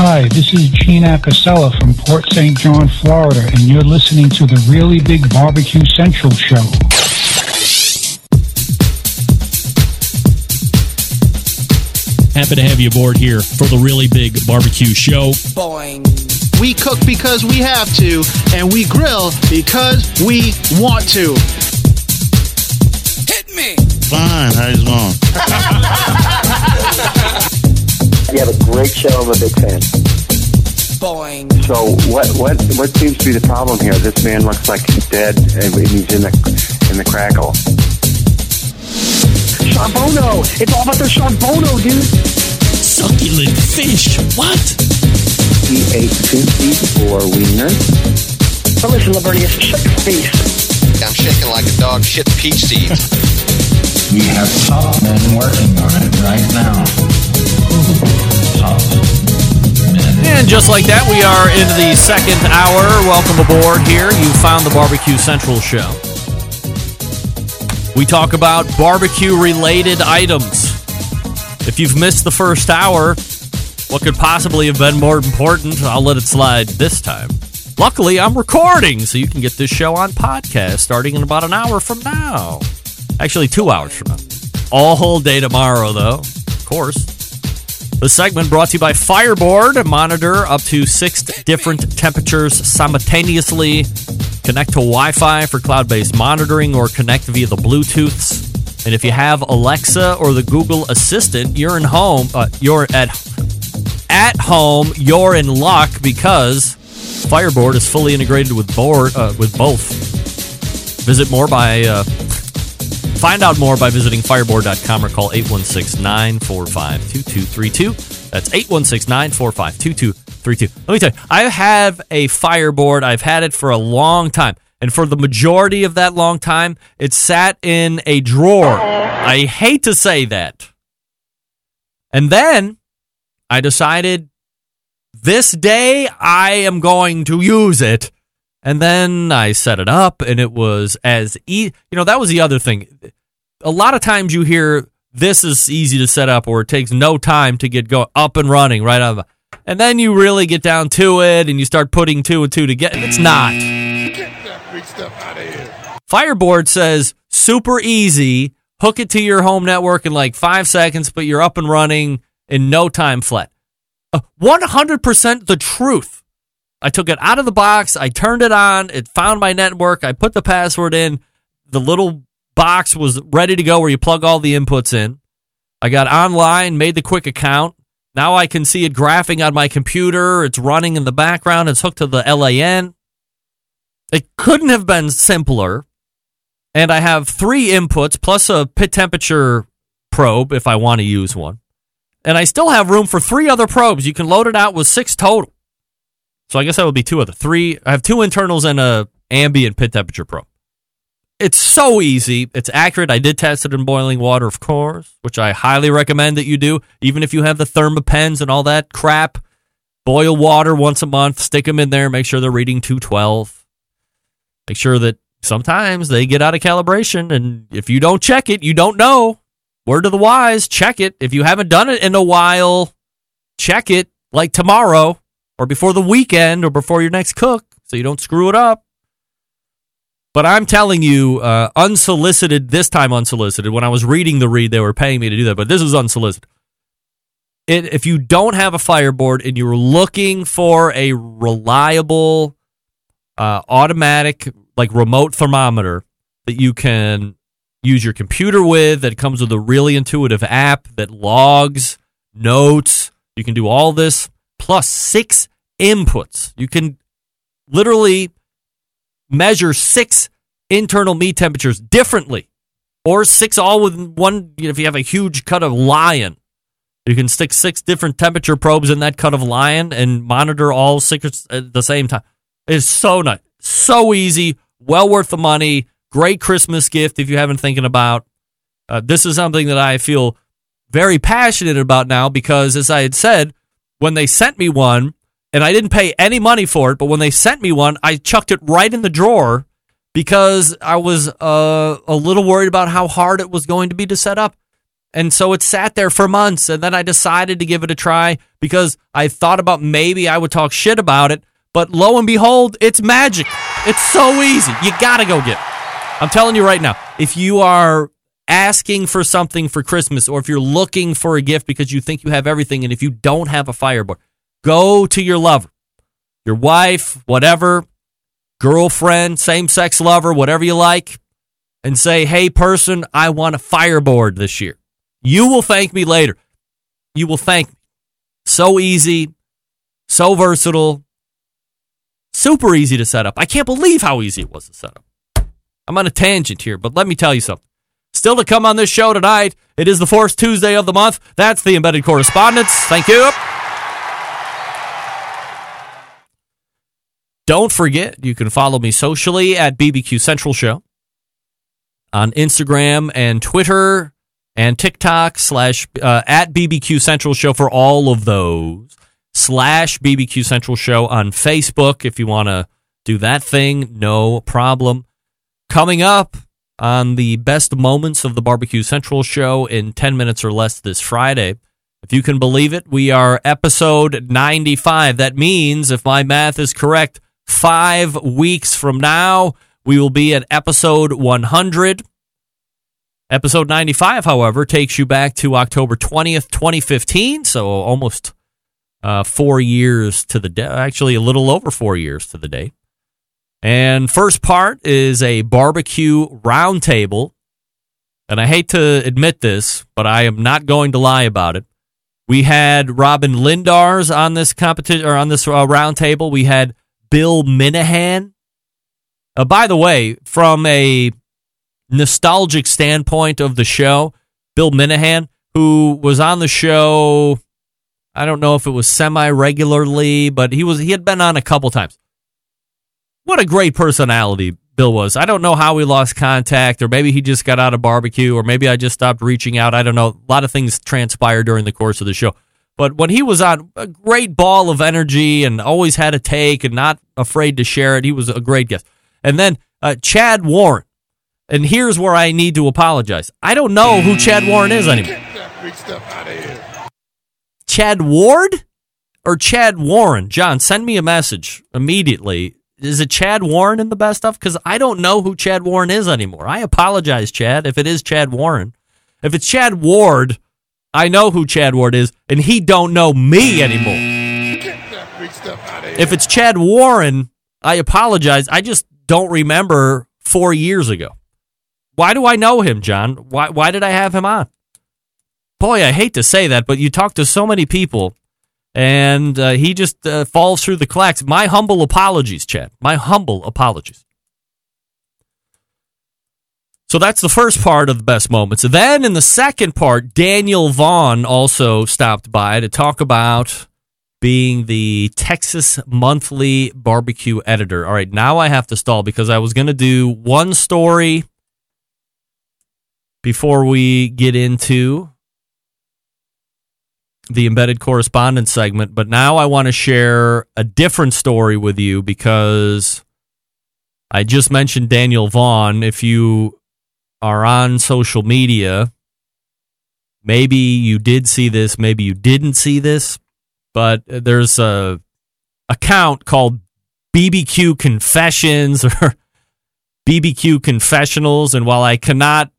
Hi, this is Gene Acasella from Port St. John, Florida, and you're listening to the Really Big Barbecue Central Show. Happy to have you aboard here for the Really Big Barbecue Show. Boing. We cook because we have to, and we grill because we want to. Hit me. Fine. How's it going? You have a great show. I'm a big fan. Boing. So what what what seems to be the problem here? This man looks like he's dead and he's in the in the crackle. Sean Bono. It's all about the Sean Bono, dude. Succulent fish. What? He ate Twinkies or Wiener. But listen, Lavernius, shut your face. I'm shaking like a dog shit peach seeds. We have top men working on it right now. Top men. And just like that, we are into the second hour. Welcome aboard here. You found the Barbecue Central show. We talk about barbecue related items. If you've missed the first hour, what could possibly have been more important? I'll let it slide this time. Luckily, I'm recording, so you can get this show on podcast starting in about an hour from now. Actually, two hours from now. All day tomorrow, though, of course. The segment brought to you by Fireboard. Monitor up to six different temperatures simultaneously. Connect to Wi Fi for cloud based monitoring or connect via the Bluetooths. And if you have Alexa or the Google Assistant, you're in home. Uh, you're at at home. You're in luck because Fireboard is fully integrated with board uh, with both. Visit more by uh, Find out more by visiting fireboard.com or call 816 945 2232. That's 816 945 2232. Let me tell you, I have a fireboard. I've had it for a long time. And for the majority of that long time, it sat in a drawer. I hate to say that. And then I decided this day I am going to use it. And then I set it up, and it was as easy. You know, that was the other thing. A lot of times you hear this is easy to set up, or it takes no time to get go up and running right out of. The, and then you really get down to it, and you start putting two and two together. It's not. Fireboard says super easy. Hook it to your home network in like five seconds, but you're up and running in no time flat. Uh, 100% the truth. I took it out of the box. I turned it on. It found my network. I put the password in. The little box was ready to go where you plug all the inputs in. I got online, made the quick account. Now I can see it graphing on my computer. It's running in the background. It's hooked to the LAN. It couldn't have been simpler. And I have three inputs plus a pit temperature probe if I want to use one. And I still have room for three other probes. You can load it out with six total. So I guess that would be two other three. I have two internals and a ambient pit temperature probe. It's so easy. It's accurate. I did test it in boiling water, of course, which I highly recommend that you do. Even if you have the Thermapens and all that crap, boil water once a month, stick them in there, make sure they're reading 212. Make sure that sometimes they get out of calibration. And if you don't check it, you don't know. Word to the wise, check it. If you haven't done it in a while, check it like tomorrow or before the weekend or before your next cook so you don't screw it up. But I'm telling you, uh, unsolicited, this time unsolicited. When I was reading the read, they were paying me to do that, but this is unsolicited. It, if you don't have a fireboard and you're looking for a reliable, uh, automatic, like remote thermometer that you can use your computer with, that comes with a really intuitive app that logs notes, you can do all this plus six inputs. You can literally measure six internal meat temperatures differently, or six all with one. You know, if you have a huge cut of lion, you can stick six different temperature probes in that cut of lion and monitor all six at the same time. It's so nice, so easy, well worth the money. Great Christmas gift if you haven't thinking about. Uh, this is something that I feel very passionate about now because, as I had said, when they sent me one, and I didn't pay any money for it, but when they sent me one, I chucked it right in the drawer because I was uh, a little worried about how hard it was going to be to set up. And so it sat there for months. And then I decided to give it a try because I thought about maybe I would talk shit about it. But lo and behold, it's magic. It's so easy. You got to go get it. I'm telling you right now, if you are asking for something for Christmas or if you're looking for a gift because you think you have everything and if you don't have a fireboard, go to your lover, your wife, whatever, girlfriend, same sex lover, whatever you like, and say, hey, person, I want a fireboard this year. You will thank me later. You will thank me. So easy, so versatile, super easy to set up. I can't believe how easy it was to set up. I'm on a tangent here, but let me tell you something. Still to come on this show tonight, it is the fourth Tuesday of the month. That's the embedded correspondents. Thank you. Don't forget, you can follow me socially at BBQ Central Show on Instagram and Twitter and TikTok slash uh, at BBQ Central Show for all of those slash BBQ Central Show on Facebook if you want to do that thing. No problem. Coming up on the best moments of the Barbecue Central Show in 10 minutes or less this Friday. If you can believe it, we are episode 95. That means, if my math is correct, five weeks from now, we will be at episode 100. Episode 95, however, takes you back to October 20th, 2015. So almost uh, four years to the day. Actually, a little over four years to the day. And first part is a barbecue roundtable. And I hate to admit this, but I am not going to lie about it. We had Robyn Lindars on this competition or on this uh, roundtable. We had Bill Minahan. Uh, by the way, from a nostalgic standpoint of the show, Bill Minahan, who was on the show, I don't know if it was semi regularly, but he was he had been on a couple times. What a great personality Bill was. I don't know how we lost contact, or maybe he just got out of barbecue, or maybe I just stopped reaching out. I don't know. A lot of things transpired during the course of the show. But when he was on, a great ball of energy and always had a take and not afraid to share it. He was a great guest. And then uh, Chad Warren. And here's where I need to apologize. I don't know who Chad Warren is anymore. Chad Ward or Chad Warren? John, send me a message immediately. Is it Chad Warren in the best stuff? Because I don't know who Chad Warren is anymore. I apologize, Chad, if it is Chad Warren. If it's Chad Ward, I know who Chad Ward is, and he don't know me anymore. If it's Chad Warren, I apologize. I just don't remember four years ago. Why do I know him, John? Why why did I have him on? Boy, I hate to say that, but you talk to so many people, and uh, he just uh, falls through the cracks. My humble apologies, Chad. My humble apologies. So that's the first part of the best moments. Then in the second part, Daniel Vaughn also stopped by to talk about being the Texas Monthly barbecue editor. All right, now I have to stall because I was going to do one story before we get into the embedded correspondents segment, but now I want to share a different story with you because I just mentioned Daniel Vaughn. If you are on social media, maybe you did see this, maybe you didn't see this, but there's a account called BBQ Confessions or BBQ Confessionals, and while I cannot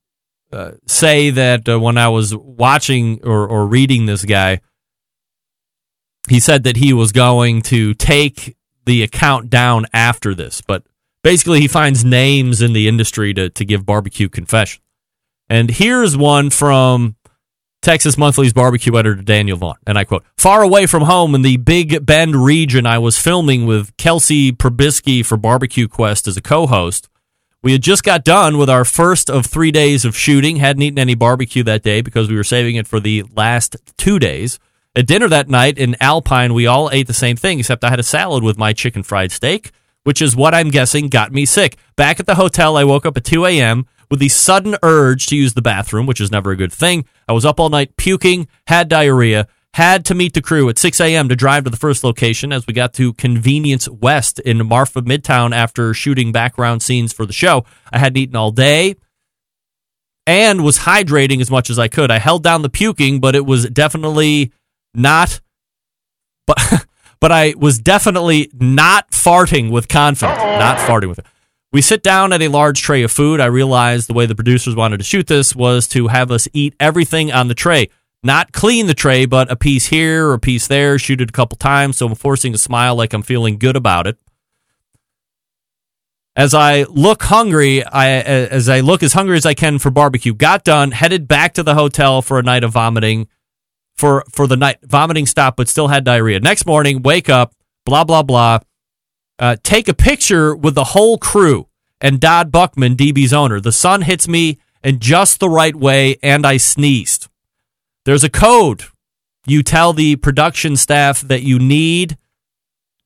uh, say that uh, when I was watching or, or reading this guy, he said that he was going to take the account down after this, but basically he finds names in the industry to, to give barbecue confession. And here's one from Texas Monthly's barbecue editor Daniel Vaughn, and I quote: "Far away from home in the Big Bend region, I was filming with Kelsey Probisky for Barbecue Quest as a co-host. We had just got done with our first of three days of shooting. Hadn't eaten any barbecue that day because we were saving it for the last two days. At dinner that night in Alpine, we all ate the same thing, except I had a salad with my chicken fried steak, which is what I'm guessing got me sick. Back at the hotel, I woke up at 2 a.m. with the sudden urge to use the bathroom, which is never a good thing. I was up all night puking, had diarrhea, had to meet the crew at 6 a.m. to drive to the first location as we got to Convenience West in Marfa Midtown after shooting background scenes for the show. I hadn't eaten all day. and was hydrating as much as I could. I held down the puking, but it was definitely not but but I was definitely not farting with confidence. Not farting with it. We sit down at a large tray of food. I realized the way the producers wanted to shoot this was to have us eat everything on the tray. Not clean the tray, but a piece here or a piece there, shoot it a couple times. So I'm forcing a smile like I'm feeling good about it. As I look hungry, I as I look as hungry as I can for barbecue. Got done, headed back to the hotel for a night of vomiting for for the night. Vomiting stopped, but still had diarrhea. Next morning, wake up, blah blah blah. Uh, take a picture with the whole crew and Dodd Buckman, DB's owner. The sun hits me in just the right way, and I sneezed. There's a code. You tell the production staff that you need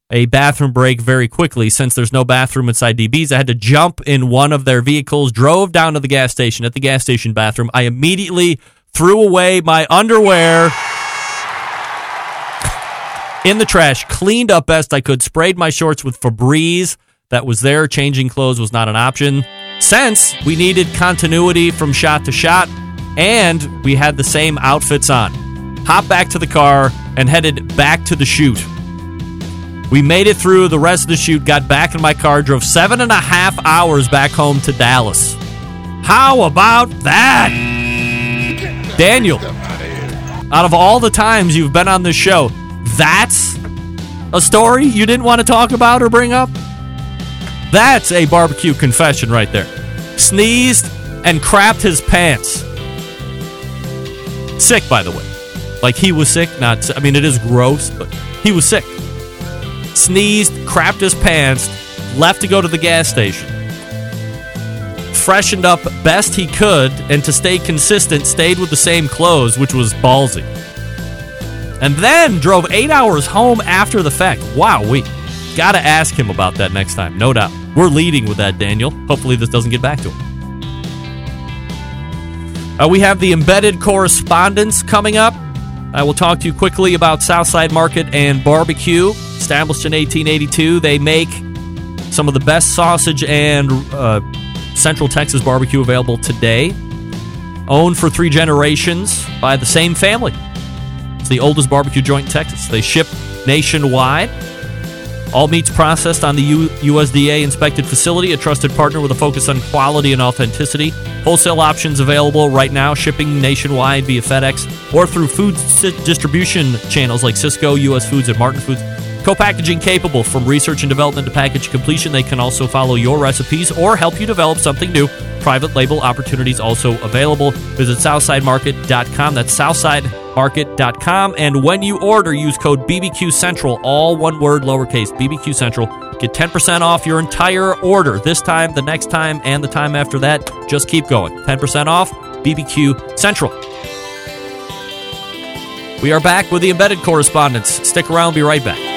a bathroom break very quickly. Since there's no bathroom inside DB's, I had to jump in one of their vehicles, drove down to the gas station. At the gas station bathroom, I immediately threw away my underwear in the trash, cleaned up best I could, sprayed my shorts with Febreze that was there. Changing clothes was not an option. Since we needed continuity from shot to shot, and we had the same outfits on. Hop back to the car and headed back to the shoot. We made it through the rest of the shoot, got back in my car, drove seven and a half hours back home to Dallas. How about that? Daniel, out of all the times you've been on this show, that's a story you didn't want to talk about or bring up? That's a barbecue confession right there. Sneezed and crapped his pants. Sick, by the way. Like he was sick, not, I mean, it is gross, but he was sick. Sneezed, crapped his pants, left to go to the gas station. Freshened up best he could, and to stay consistent, stayed with the same clothes, which was ballsy. And then drove eight hours home after the fact. Wow, we gotta ask him about that next time, no doubt. We're leading with that, Daniel. Hopefully, this doesn't get back to him. Uh, we have the embedded correspondents coming up. I will talk to you quickly about Southside Market and Barbecue. Established in 1882, they make some of the best sausage and uh, Central Texas barbecue available today. Owned for three generations by the same family. It's the oldest barbecue joint in Texas. They ship nationwide. All meats processed on the U- USDA inspected facility, a trusted partner with a focus on quality and authenticity. Wholesale options available right now, shipping nationwide via FedEx or through food distribution channels like Sysco, US Foods, and Martin Foods. Co-packaging capable from research and development to package completion. They can also follow your recipes or help you develop something new. Private label opportunities also available. Visit SouthsideMarket.com. That's SouthsideMarket.com. And when you order, use code BBQ Central, all one word, lowercase, BBQ Central. Get 10% off your entire order. This time, the next time, and the time after that. Just keep going. 10% off, BBQ Central. We are back with the embedded correspondents. Stick around, be right back.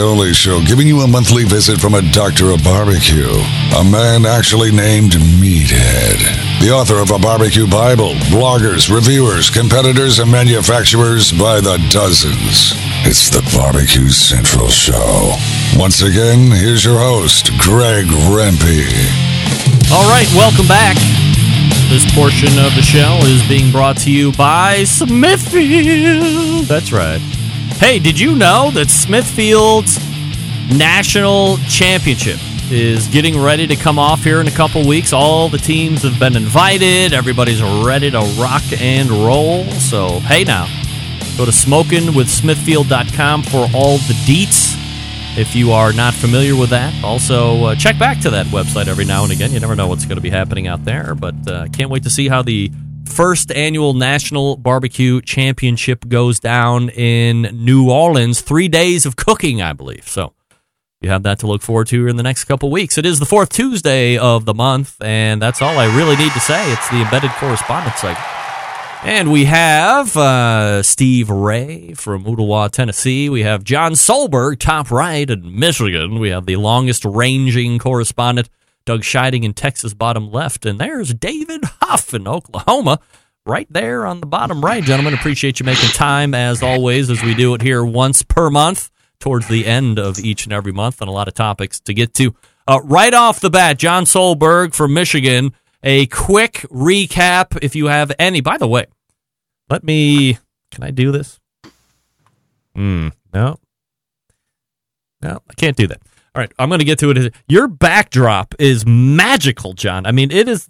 The only show giving you a monthly visit from a doctor of barbecue, a man actually named Meathead, the author of a barbecue Bible, bloggers, reviewers, competitors, and manufacturers by the dozens. It's the Barbecue Central Show. Once again, here's your host, Greg Rempe. All right, welcome back. This portion of the show is being brought to you by Smithfield. That's right. Hey, did you know that Smithfield's national championship is getting ready to come off here in a couple weeks. All the teams have been invited. Everybody's ready to rock and roll. So, hey now, go to smokingwithsmithfield.com for all the deets if you are not familiar with that. Also, uh, check back to that website every now and again. You never know what's going to be happening out there, but uh, can't wait to see how the first annual National Barbecue Championship goes down in New Orleans. Three days of cooking, I believe. So you have that to look forward to in the next couple weeks. It is the fourth Tuesday of the month, and that's all I really need to say. It's the embedded correspondents segment. And we have uh, Steve Ray from Ooltewah, Tennessee. We have John Solberg, top right in Michigan. We have the longest ranging correspondent, Doug Scheiding in Texas, bottom left. And there's David Huff in Oklahoma, right there on the bottom right. Gentlemen, appreciate you making time as always, as we do it here once per month towards the end of each and every month, and a lot of topics to get to. Uh, right off the bat, John Solberg from Michigan a quick recap if you have any. By the way, let me. Can I do this? Hmm. No. No, I can't do that. All right, I'm going to get to it. Your backdrop is magical, John. I mean, it is.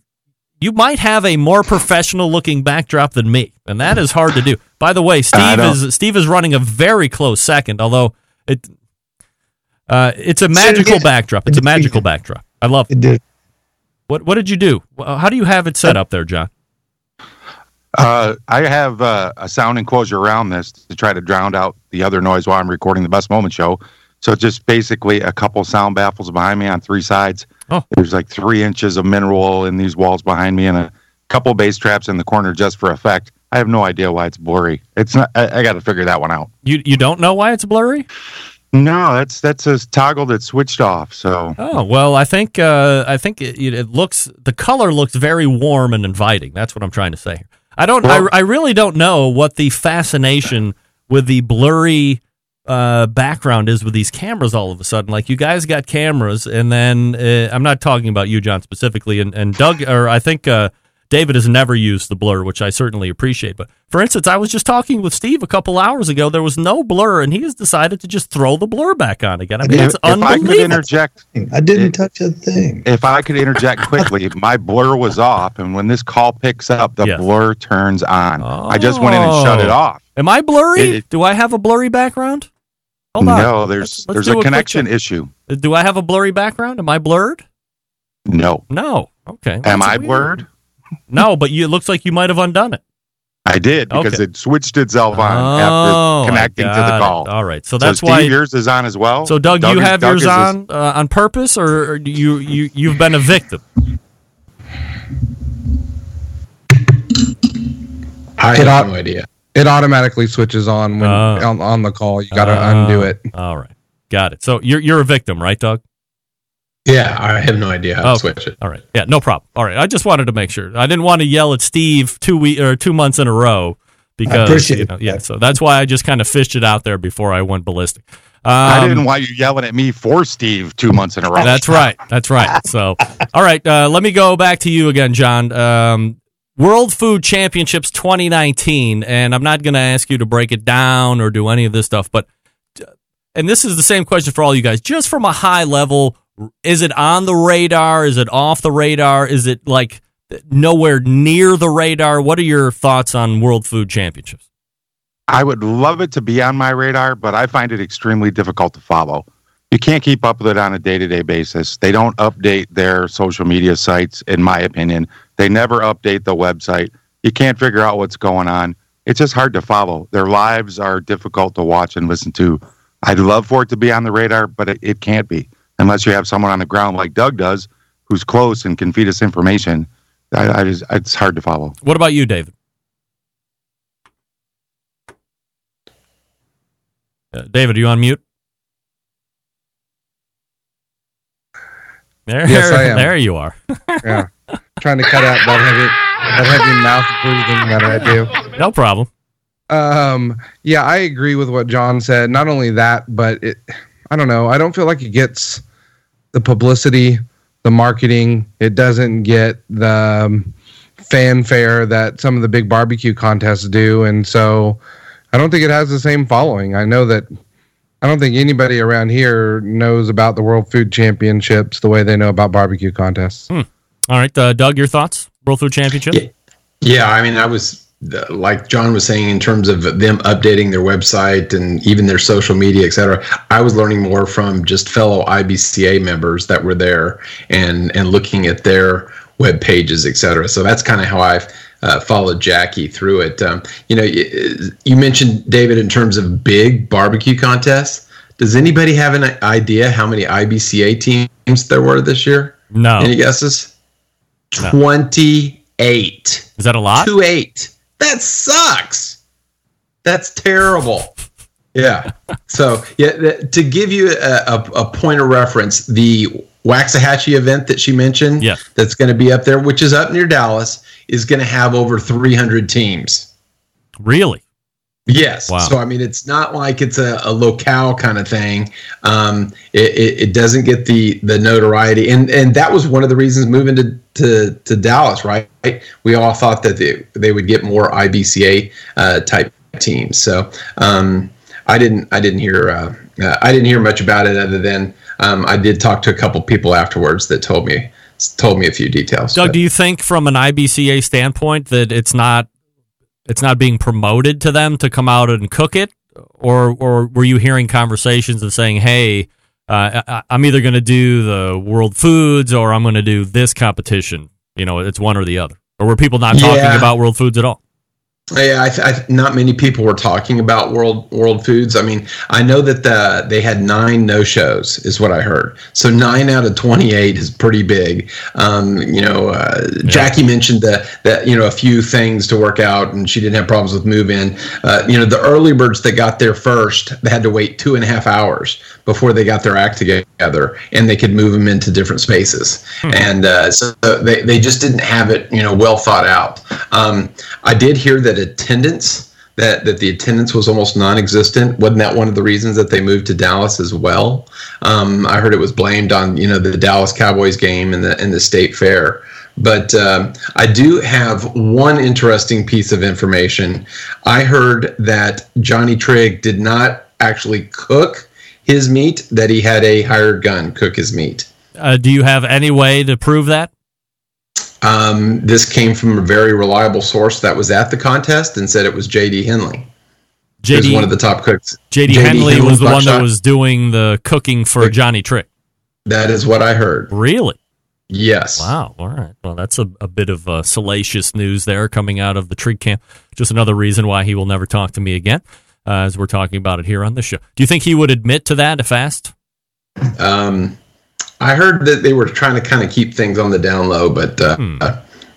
You might have a more professional looking backdrop than me, and that is hard to do. By the way, Steve is Steve is running a very close second, although it uh, it's a magical backdrop. It's a magical backdrop. I love it. What what did you do? How do you have it set up there, John? Uh, I have uh, a sound enclosure around this to try to drown out the other noise while I'm recording the Best Moment show. So just basically a couple sound baffles behind me on three sides. Oh. There's like three inches of mineral in these walls behind me, and a couple bass traps in the corner just for effect. I have no idea why it's blurry. It's not. I, I got to figure that one out. You you don't know why it's blurry? No, that's that's a toggle that's switched off. So oh well, I think uh, I think it, it, looks the color looks very warm and inviting. That's what I'm trying to say. I don't. Well, I, I really don't know what the fascination with the blurry uh, background is with these cameras. All of a sudden, like you guys got cameras, and then uh, I'm not talking about you, John, specifically, and, and Doug, or I think uh, David has never used the blur, which I certainly appreciate. But for instance, I was just talking with Steve a couple hours ago. There was no blur, and he has decided to just throw the blur back on again. I mean, if, it's if unbelievable. I could interject, I didn't touch a thing. If I could interject quickly, my blur was off, and when this call picks up, the Yes. blur turns on. I just went in and shut it Oh. off. Am I blurry? It- do I have a blurry background? Hold on. No, there's Let's- let's there's do a connection check. issue. Do I have a blurry background? Am I blurred? No. No. Okay. Am I weird. blurred? No, but you, it looks like you might have undone it. I did because Okay. it switched itself on Oh, after connecting to the got it. call. All right, so that's Steve, why- yours is on as well. So, Doug, you is- have Doug yours is a- on uh, on purpose, or, or do you you you've been a victim? I It have au- no idea. It automatically switches on when Oh. on, on the call. You got to Oh, undo it. All right, got it. So you're you're a victim, right, Doug? Yeah, I have no idea how to switch it. All right, yeah, no problem. All right, I just wanted to make sure. I didn't want to yell at Steve two week or two months in a row because appreciate you know, yeah. So that's why I just kind of fished it out there before I went ballistic. Um, I didn't want you yelling at me for Steve two months in a row. That's right. That's right. So, all right. Uh, let me go back to you again, John. Um, World Food Championships 2019, and I'm not going to ask you to break it down or do any of this stuff, but uh, and this is the same question for all you guys. Just from a high level, is it on the radar? Is it off the radar? Is it like nowhere near the radar? What are your thoughts on World Food Championships? I would love it to be on my radar, but I find it extremely difficult to follow. You can't keep up with it on a day to day basis. They don't update their social media sites, in my opinion. They never update the website. You can't figure out what's going on. It's just hard to follow. Their lives are difficult to watch and listen to. I'd love for it to be on the radar, but it, it can't be unless you have someone on the ground like Doug does who's close and can feed us information. I, I just, it's hard to follow. What about you, David? Uh, David, are you on mute? There, Yes, I am. there you are. yeah, trying to cut out that heavy that heavy mouth breathing that I do. No problem. Um, yeah, I agree with what John said. Not only that, but it, I don't know. I don't feel like it gets the publicity, the marketing. It doesn't get the um, fanfare that some of the big barbecue contests do, and so I don't think it has the same following. I know that I don't think anybody around here knows about the World Food Championships the way they know about barbecue contests. Hmm. All right, uh, Doug, your thoughts? World Food Championship? Yeah. Yeah, I mean, I was like John was saying in terms of them updating their website and even their social media, et cetera. I was learning more from just fellow IBCA members that were there and and looking at their web pages, et cetera. So that's kind of how I've uh, followed Jackie through it. Um, you know, you, you mentioned David in terms of big barbecue contests. Does anybody have an idea how many IBCA teams there were this year? No. Any guesses? No. 28. Is that a lot? Two eight. That sucks. That's terrible. Yeah. So yeah, th- to give you a, a, a point of reference, the Waxahachie event that she mentioned, Yeah. that's going to be up there, which is up near Dallas, is going to have over 300 teams. Really? Yes. Wow. So I mean, it's not like it's a, a locale kind of thing. Um, it, it, it doesn't get the the notoriety, and and that was one of the reasons moving to to, to Dallas, right? We all thought that they they would get more IBCA uh, type teams. So um, I didn't I didn't hear uh, uh, I didn't hear much about it other than um, I did talk to a couple people afterwards that told me told me a few details. Doug, But- do you think from an IBCA standpoint that it's not it's not being promoted to them to come out and cook it, or or were you hearing conversations of saying, "Hey, uh, I, I'm either going to do the World Foods or I'm going to do this competition"? You know, it's one or the other. Or were people not talking Yeah. about World Foods at all? Yeah, I, th- I, th- not many people were talking about World World Foods. I mean, I know that the, they had nine no shows, is what I heard. So nine out of twenty eight is pretty big. Um, you know, uh, Jackie mentioned that that you know a few things to work out, and she didn't have problems with move in. Uh, you know, the early birds that got there first, they had to wait two and a half hours before they got their act together, and they could move them into different spaces. And uh, so they they just didn't have it, you know, well thought out. Um, I did hear that attendance that that the attendance was almost non-existent. Wasn't that one of the reasons that they moved to Dallas as well? Um, I heard it was blamed on you know the Dallas Cowboys game and the and the state fair. But um, I do have one interesting piece of information. I heard that Johnny Trigg did not actually cook his meat; that he had a hired gun cook his meat. Uh, do you have any way to prove that? Um, this came from a very reliable source that was at the contest and said it was J.D. Henley. JD one of the top cooks. JD Henley was the one that was doing the cooking for Johnny Trigg. That is what I heard. Really? Yes. Wow. All right. Well, that's a, a bit of uh, salacious news there coming out of the Trigg camp. Just another reason why he will never talk to me again, uh, as we're talking about it here on the show. Do you think he would admit to that if asked? Um, I heard that they were trying to kind of keep things on the down low, but uh,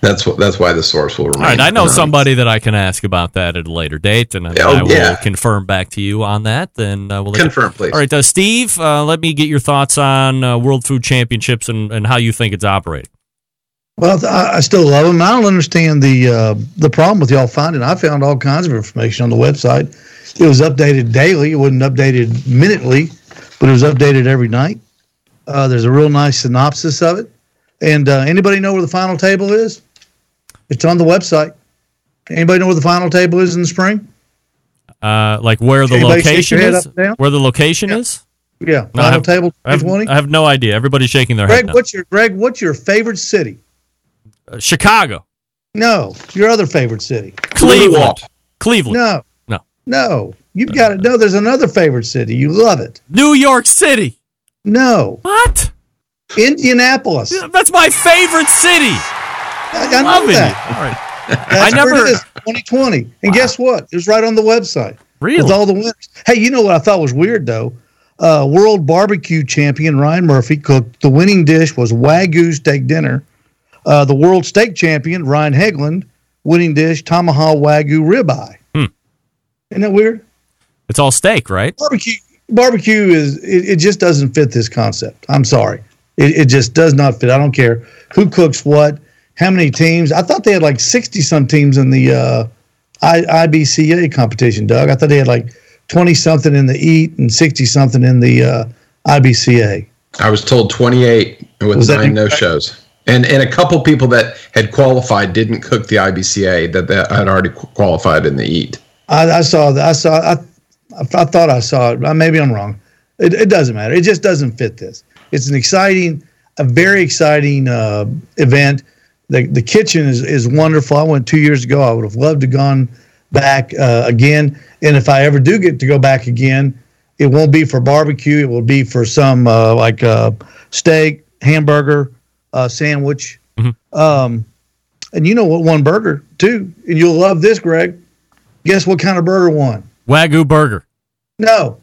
that's what that's why the source will remain. Hmm. All right. I know anonymous. somebody that I can ask about that at a later date, and I, Oh, I will yeah. confirm back to you on that. Then uh, we'll let you- Confirm, please. All right, uh, Steve. Uh, let me get your thoughts on uh, World Food Championships and, and how you think it's operating. Well, I, I still love them. I don't understand the uh, the problem with y'all finding. I found all kinds of information on the website. It was updated daily. It wasn't updated minutely, but it was updated every night. Uh, there's a real nice synopsis of it. And uh, anybody know where the final table is? It's on the website. Anybody know where the final table is in the spring? Uh, like where the Anybody location is? up and down? Where the location is? Yeah, No, I final have- table I have, I have no idea. Everybody's shaking their head. Greg, now. what's your Greg? What's your favorite city? Uh, Chicago, No, your other favorite city. Cleveland, Cleveland. No, No. no. You've got to know. There's another favorite city. You love it. New York City. No. What? Indianapolis. That's my favorite city. I, I know that. it. All right. That's I never- where it is, 2020. And guess what? It was right on the website. Really? With all the winners. Hey, you know what I thought was weird though? Uh, World Barbecue Champion Ryan Murphy cooked the winning dish was Wagyu steak dinner. Uh, the World Steak Champion Ryan Hegland winning dish Tomahawk Wagyu ribeye. Hmm. Isn't that weird? It's all steak, right? Barbecue barbecue is it, it just doesn't fit this concept. I'm sorry. It, it just does not fit. I don't care who cooks what, how many teams. I thought they had like 60 some teams in the uh, I, IBCA competition, Doug. I thought they had like 20 something in the EAT and 60 something in the uh, IBCA. I was told 28 with Was nine no shows. And, and a couple people that had qualified didn't cook the IBCA that, that had already qualified in the EAT. I, I saw that. I saw. I, I, I thought I saw it. Maybe I'm wrong. It, it doesn't matter. It just doesn't fit this. It's an exciting, a very exciting uh, event. The the kitchen is is wonderful. I went two years ago. I would have loved to gone back uh, again. And if I ever do get to go back again, it won't be for barbecue. It will be for some uh, like uh, steak, hamburger, uh, sandwich. Um, and you know what? One burger too, and you'll love this, Greg. Guess what kind of burger won? Wagyu burger. No,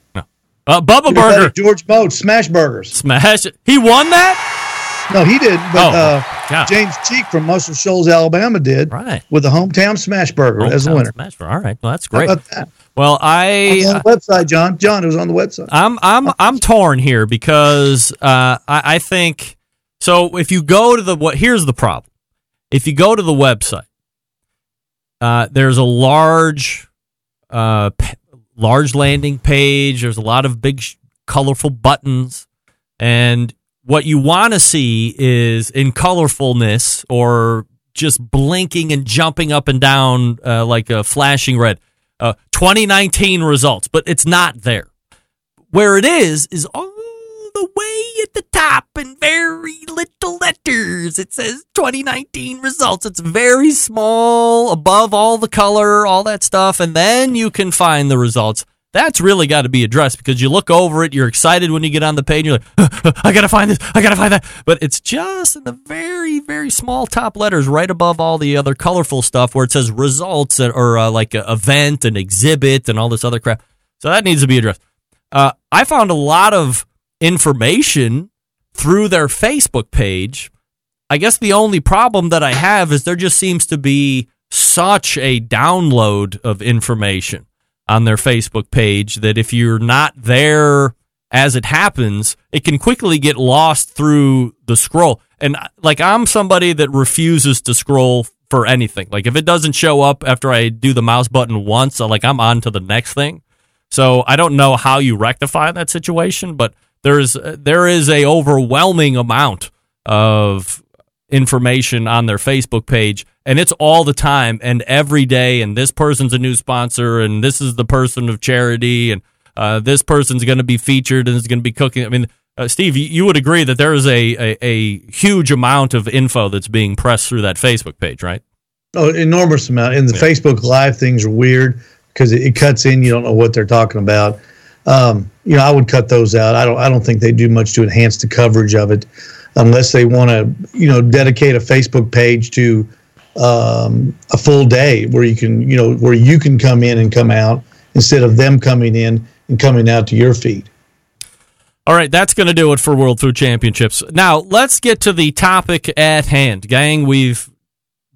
Uh, Bubba Burger. George Motz, Smash Burgers. Smash. He won that? No, he did, but Oh, uh, James Cheek from Muscle Shoals, Alabama, did right with the hometown Smash Burger as the winner. Smash Burger. All right. Well, that's How great. about that? Well, It I was on the website, John. John, it was on the website. I'm I'm I'm torn here because uh, I, I think so. If you go to the what here's the problem. If you go to the website, uh, there's a large, uh, p- large landing page. There's a lot of big, sh- colorful buttons, and what you want to see is in colorfulness or just blinking and jumping up and down uh, like a flashing red. Uh, 2019 results, but it's not there. Where it is is all the way at the top in very little letters. It says 2019 results. It's very small above all the color, all that stuff, and then you can find the results. That's really got to be addressed because you look over it, you're excited when you get on the page, you're like, I gotta find this, I gotta find that. But it's just in the very, very small top letters right above all the other colorful stuff where it says results or uh, like event and exhibit and all this other crap. So that needs to be addressed. Uh, I found a lot of information through their Facebook page. I guess the only problem that I have is there just seems to be such a download of information on their Facebook page that if you're not there as it happens, it can quickly get lost through the scroll. And uh, like I'm somebody that refuses to scroll for anything. Like if it doesn't show up after I do the mouse button once, like I'm on to the next thing. So I don't know how you rectify that situation, but there's there is a overwhelming amount of information on their Facebook page and it's all the time and every day and this person's a new sponsor and this is the person of charity and uh, this person's going to be featured and is going to be cooking. I mean, uh, Steve, you, you would agree that there is a, a, a huge amount of info that's being pressed through that Facebook page, right? Oh, enormous amount. And the Facebook Live things are weird because it, it cuts in. You don't know what they're talking about. Um, you know, I would cut those out. I don't. I don't think they do much to enhance the coverage of it, unless they want to, you know, dedicate a Facebook page to um, a full day where you can, you know, where you can come in and come out instead of them coming in and coming out to your feed. All right, that's going to do it for World Food Championships. Now, let's get to the topic at hand. Gang, we've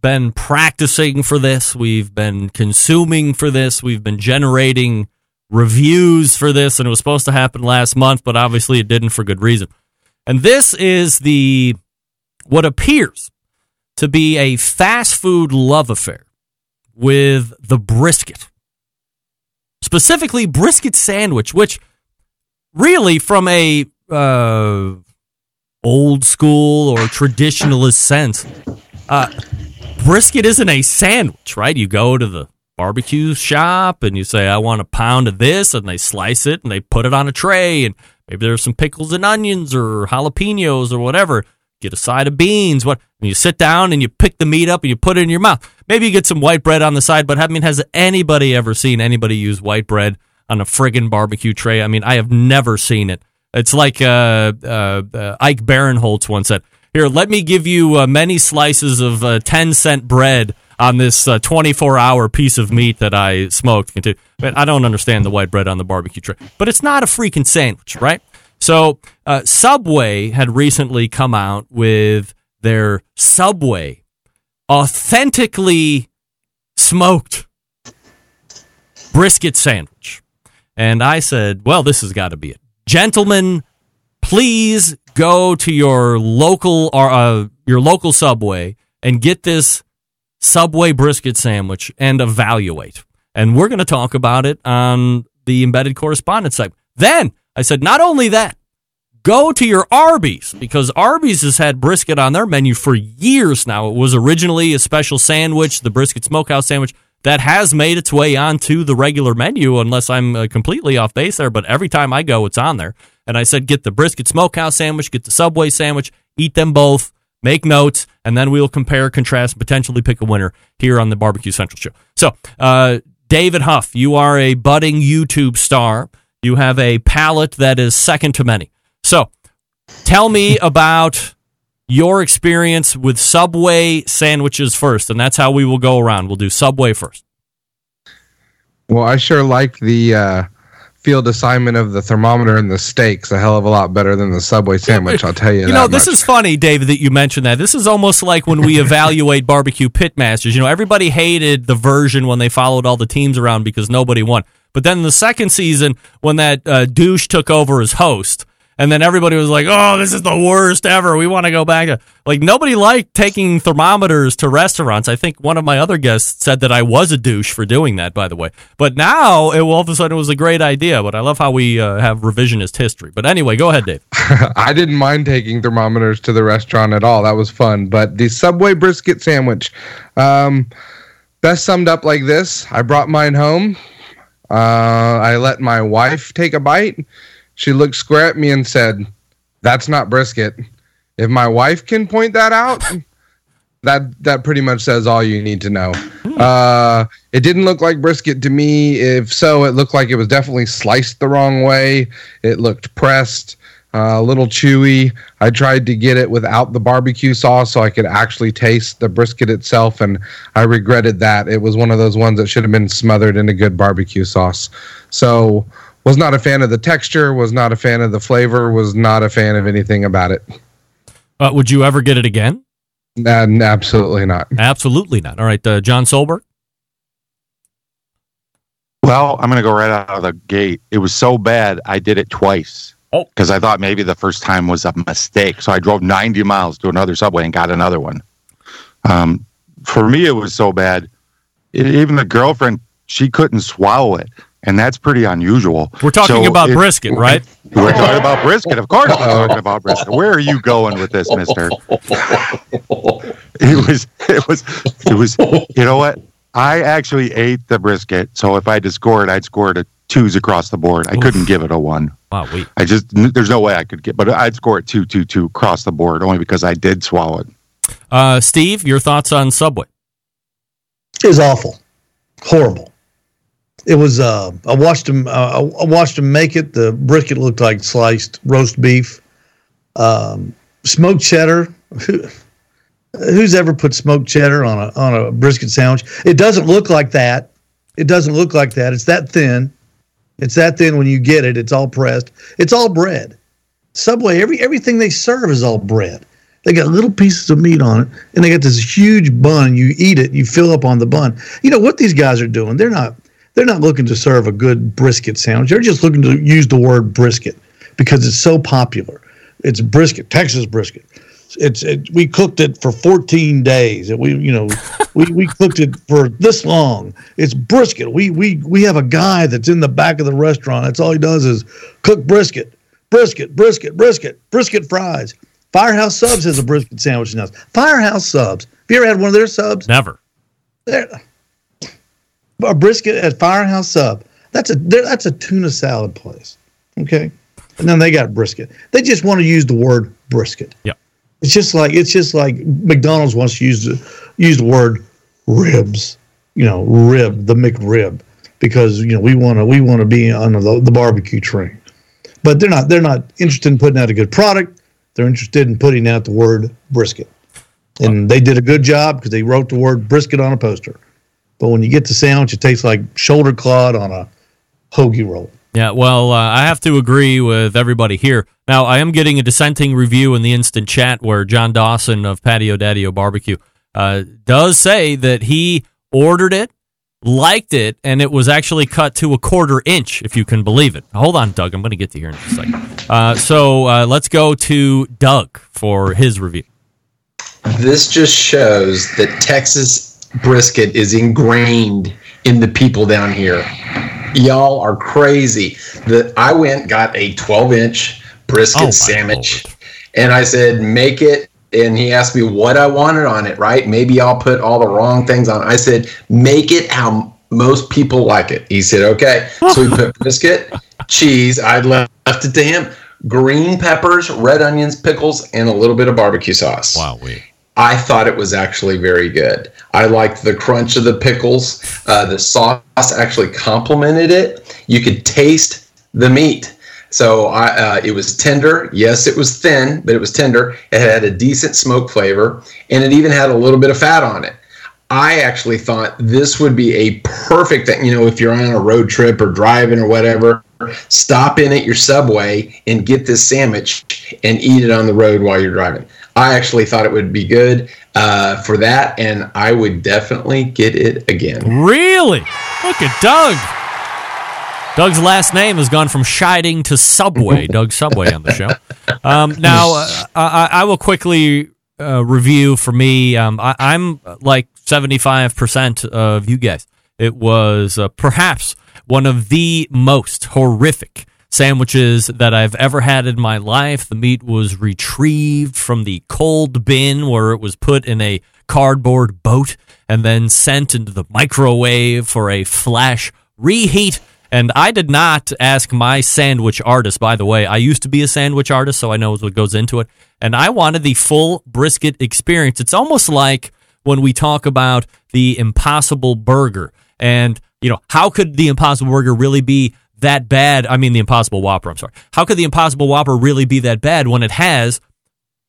been practicing for this, we've been consuming for this, we've been generating reviews for this, and it was supposed to happen last month, but obviously it didn't for good reason. And this is the what appears to be a fast food love affair with the brisket. Specifically, brisket sandwich, which really from a uh, old school or traditionalist sense, uh, brisket isn't a sandwich, right? You go to the barbecue shop and you say, I want a pound of this, and they slice it and they put it on a tray, and maybe there's some pickles and onions or jalapenos or whatever. Get a side of beans. What? And you sit down and you pick the meat up and you put it in your mouth. Maybe you get some white bread on the side, but I mean, has anybody ever seen anybody use white bread on a friggin' barbecue tray? I mean, I have never seen it. It's like uh, uh, uh, Ike Barinholtz once said, "Here, let me give you uh, many slices of uh, ten cent bread on this uh, twenty four hour piece of meat that I smoked." But I don't understand the white bread on the barbecue tray, but it's not a freaking sandwich, right? So uh, Subway had recently come out with their Subway authentically smoked brisket sandwich. And I said, well, this has got to be it. Gentlemen, please go to your local or uh, your local Subway and get this Subway brisket sandwich and evaluate. And we're going to talk about it on the embedded correspondents site. Then I said, not only that, go to your Arby's because Arby's has had brisket on their menu for years now. It was originally a special sandwich, the brisket smokehouse sandwich. that has made its way onto the regular menu, unless I'm uh, completely off base there. But every time I go, it's on there. And I said, get the brisket smokehouse sandwich, get the Subway sandwich, eat them both, make notes, and then we'll compare, contrast, potentially pick a winner here on the Barbecue Central show. So, uh, David Huff, you are a budding YouTube star. You have a palate that is second to many. So, tell me about your experience with Subway sandwiches first, and that's how we will go around. We'll do Subway first. Well, I sure like the uh, field assignment of the thermometer and the steaks a hell of a lot better than the Subway sandwich. I'll tell you. You know, this much. is funny, David, that you mentioned that. This is almost like when we evaluate barbecue pitmasters. You know, everybody hated the version when they followed all the teams around because nobody won. But then the second season, when that uh, douche took over as host, and then everybody was like, "Oh, this is the worst ever. We want to go back like nobody liked taking thermometers to restaurants." I think one of my other guests said that I was a douche for doing that, by the way. But now it all of a sudden it was a great idea. But I love how we uh, have revisionist history. But anyway, go ahead, Dave. I didn't mind taking thermometers to the restaurant at all. That was fun. But the Subway brisket sandwich, um, best summed up like this: I brought mine home. Uh, I let my wife take a bite. She looked square at me and said, "That's not brisket." If my wife can point that out, that that pretty much says all you need to know. Uh, it didn't look like brisket to me. If so, it looked like it was definitely sliced the wrong way. It looked pressed, uh, a little chewy. I tried to get it without the barbecue sauce so I could actually taste the brisket itself, and I regretted that. It was one of those ones that should have been smothered in a good barbecue sauce. So, was not a fan of the texture. Was not a fan of the flavor. Was not a fan of anything about it. Uh, would you ever get it again? Uh, absolutely not. Absolutely not. All right, uh, John Solberg. Well, I'm going to go right out of the gate. It was so bad, I did it twice. Oh. Because I thought maybe the first time was a mistake. So I drove 90 miles to another subway and got another one. Um, for me, it was so bad. It, even the girlfriend, she couldn't swallow it. And that's pretty unusual. We're talking So about it- brisket, right? We're talking about brisket. Of course, we're talking about brisket. Where are you going with this, mister? It was, it was, it was, you know what? I actually ate the brisket. So if I had to score it, I'd score it a twos across the board. I couldn't give it a one. Wow, wait. I just, there's no way I could get, but I'd score it two, two, two across the board only because I did swallow it. Uh, Steve, your thoughts on Subway? It was awful, horrible. It was. Uh, I watched him. Uh, I watched him make it. The brisket looked like sliced roast beef. Um, smoked cheddar. Who, who's ever put smoked cheddar on a on a brisket sandwich? It doesn't look like that. It doesn't look like that. It's that thin. It's that thin when you get it. It's all pressed. It's all bread. Subway. Every everything they serve is all bread. They got little pieces of meat on it, and they got this huge bun. You eat it, you fill up on the bun. You know what these guys are doing? They're not they're not looking to serve a good brisket sandwich. They're just looking to use the word brisket because it's so popular. It's brisket, Texas brisket. It's it, we cooked it for 14 days. And we you know we, we cooked it for this long. It's brisket. We we we have a guy that's in the back of the restaurant. That's all he does is cook brisket, brisket, brisket, brisket, brisket fries. Firehouse Subs has a brisket sandwich now. Firehouse Subs. Have you ever had one of their subs? Never. They're, a brisket at Firehouse Sub. That's a that's a tuna salad place. Okay, and then they got brisket. They just want to use the word brisket. Yeah. It's just like it's just like McDonald's wants to use the use the word ribs. You know, rib the McRib because you know we want to we want to be on the, the barbecue train. But they're not they're not interested in putting out a good product. They're interested in putting out the word brisket. And uh, they did a good job because they wrote the word brisket on a poster. But when you get the sandwich, it tastes like shoulder clod on a hoagie roll. Yeah, well, uh, I have to agree with everybody here. Now, I am getting a dissenting review in the instant chat where John Dawson of Patio Daddio Barbecue uh, does say that he ordered it, liked it, and it was actually cut to a quarter inch, if you can believe it. Hold on, Doug. I'm going to get to here in just a second. Uh, so uh, let's go to Doug for his review. This just shows that Texas brisket is ingrained in the people down here. Y'all are crazy. The I went got a 12 inch brisket Oh, sandwich, and I said, "Make it and he asked me what I wanted on it. Right? Maybe I'll put all the wrong things on. I said, make it how most people like it. He said, okay. So we put brisket, cheese. I left it to him. Green peppers, red onions, pickles, and a little bit of barbecue sauce. Wow, we. I thought it was actually very good. I liked the crunch of the pickles. Uh, the sauce actually complemented it. You could taste the meat. So I, uh, it was tender. Yes, it was thin, but it was tender. It had a decent smoke flavor, and it even had a little bit of fat on it. I actually thought this would be a perfect thing. You know, if you're on a road trip or driving or whatever, stop in at your subway and get this sandwich and eat it on the road while you're driving. I actually thought it would be good uh, for that, and I would definitely get it again. Really? Look at Doug. Doug's last name has gone from Scheiding to Subway. Doug Subway on the show. Um, now, uh, I, I will quickly uh, review for me. Um, I, I'm like 75% of you guys. It was uh, perhaps one of the most horrific sandwiches that I've ever had in my life. The meat was retrieved from the cold bin where it was put in a cardboard boat and then sent into the microwave for a flash reheat. And I did not ask my sandwich artist, by the way. I used to be a sandwich artist, so I know what goes into it. And I wanted the full brisket experience. It's almost like when we talk about the impossible burger and, you know, how could the impossible burger really be that bad? I mean, the impossible whopper, I'm sorry. How could the impossible whopper really be that bad when it has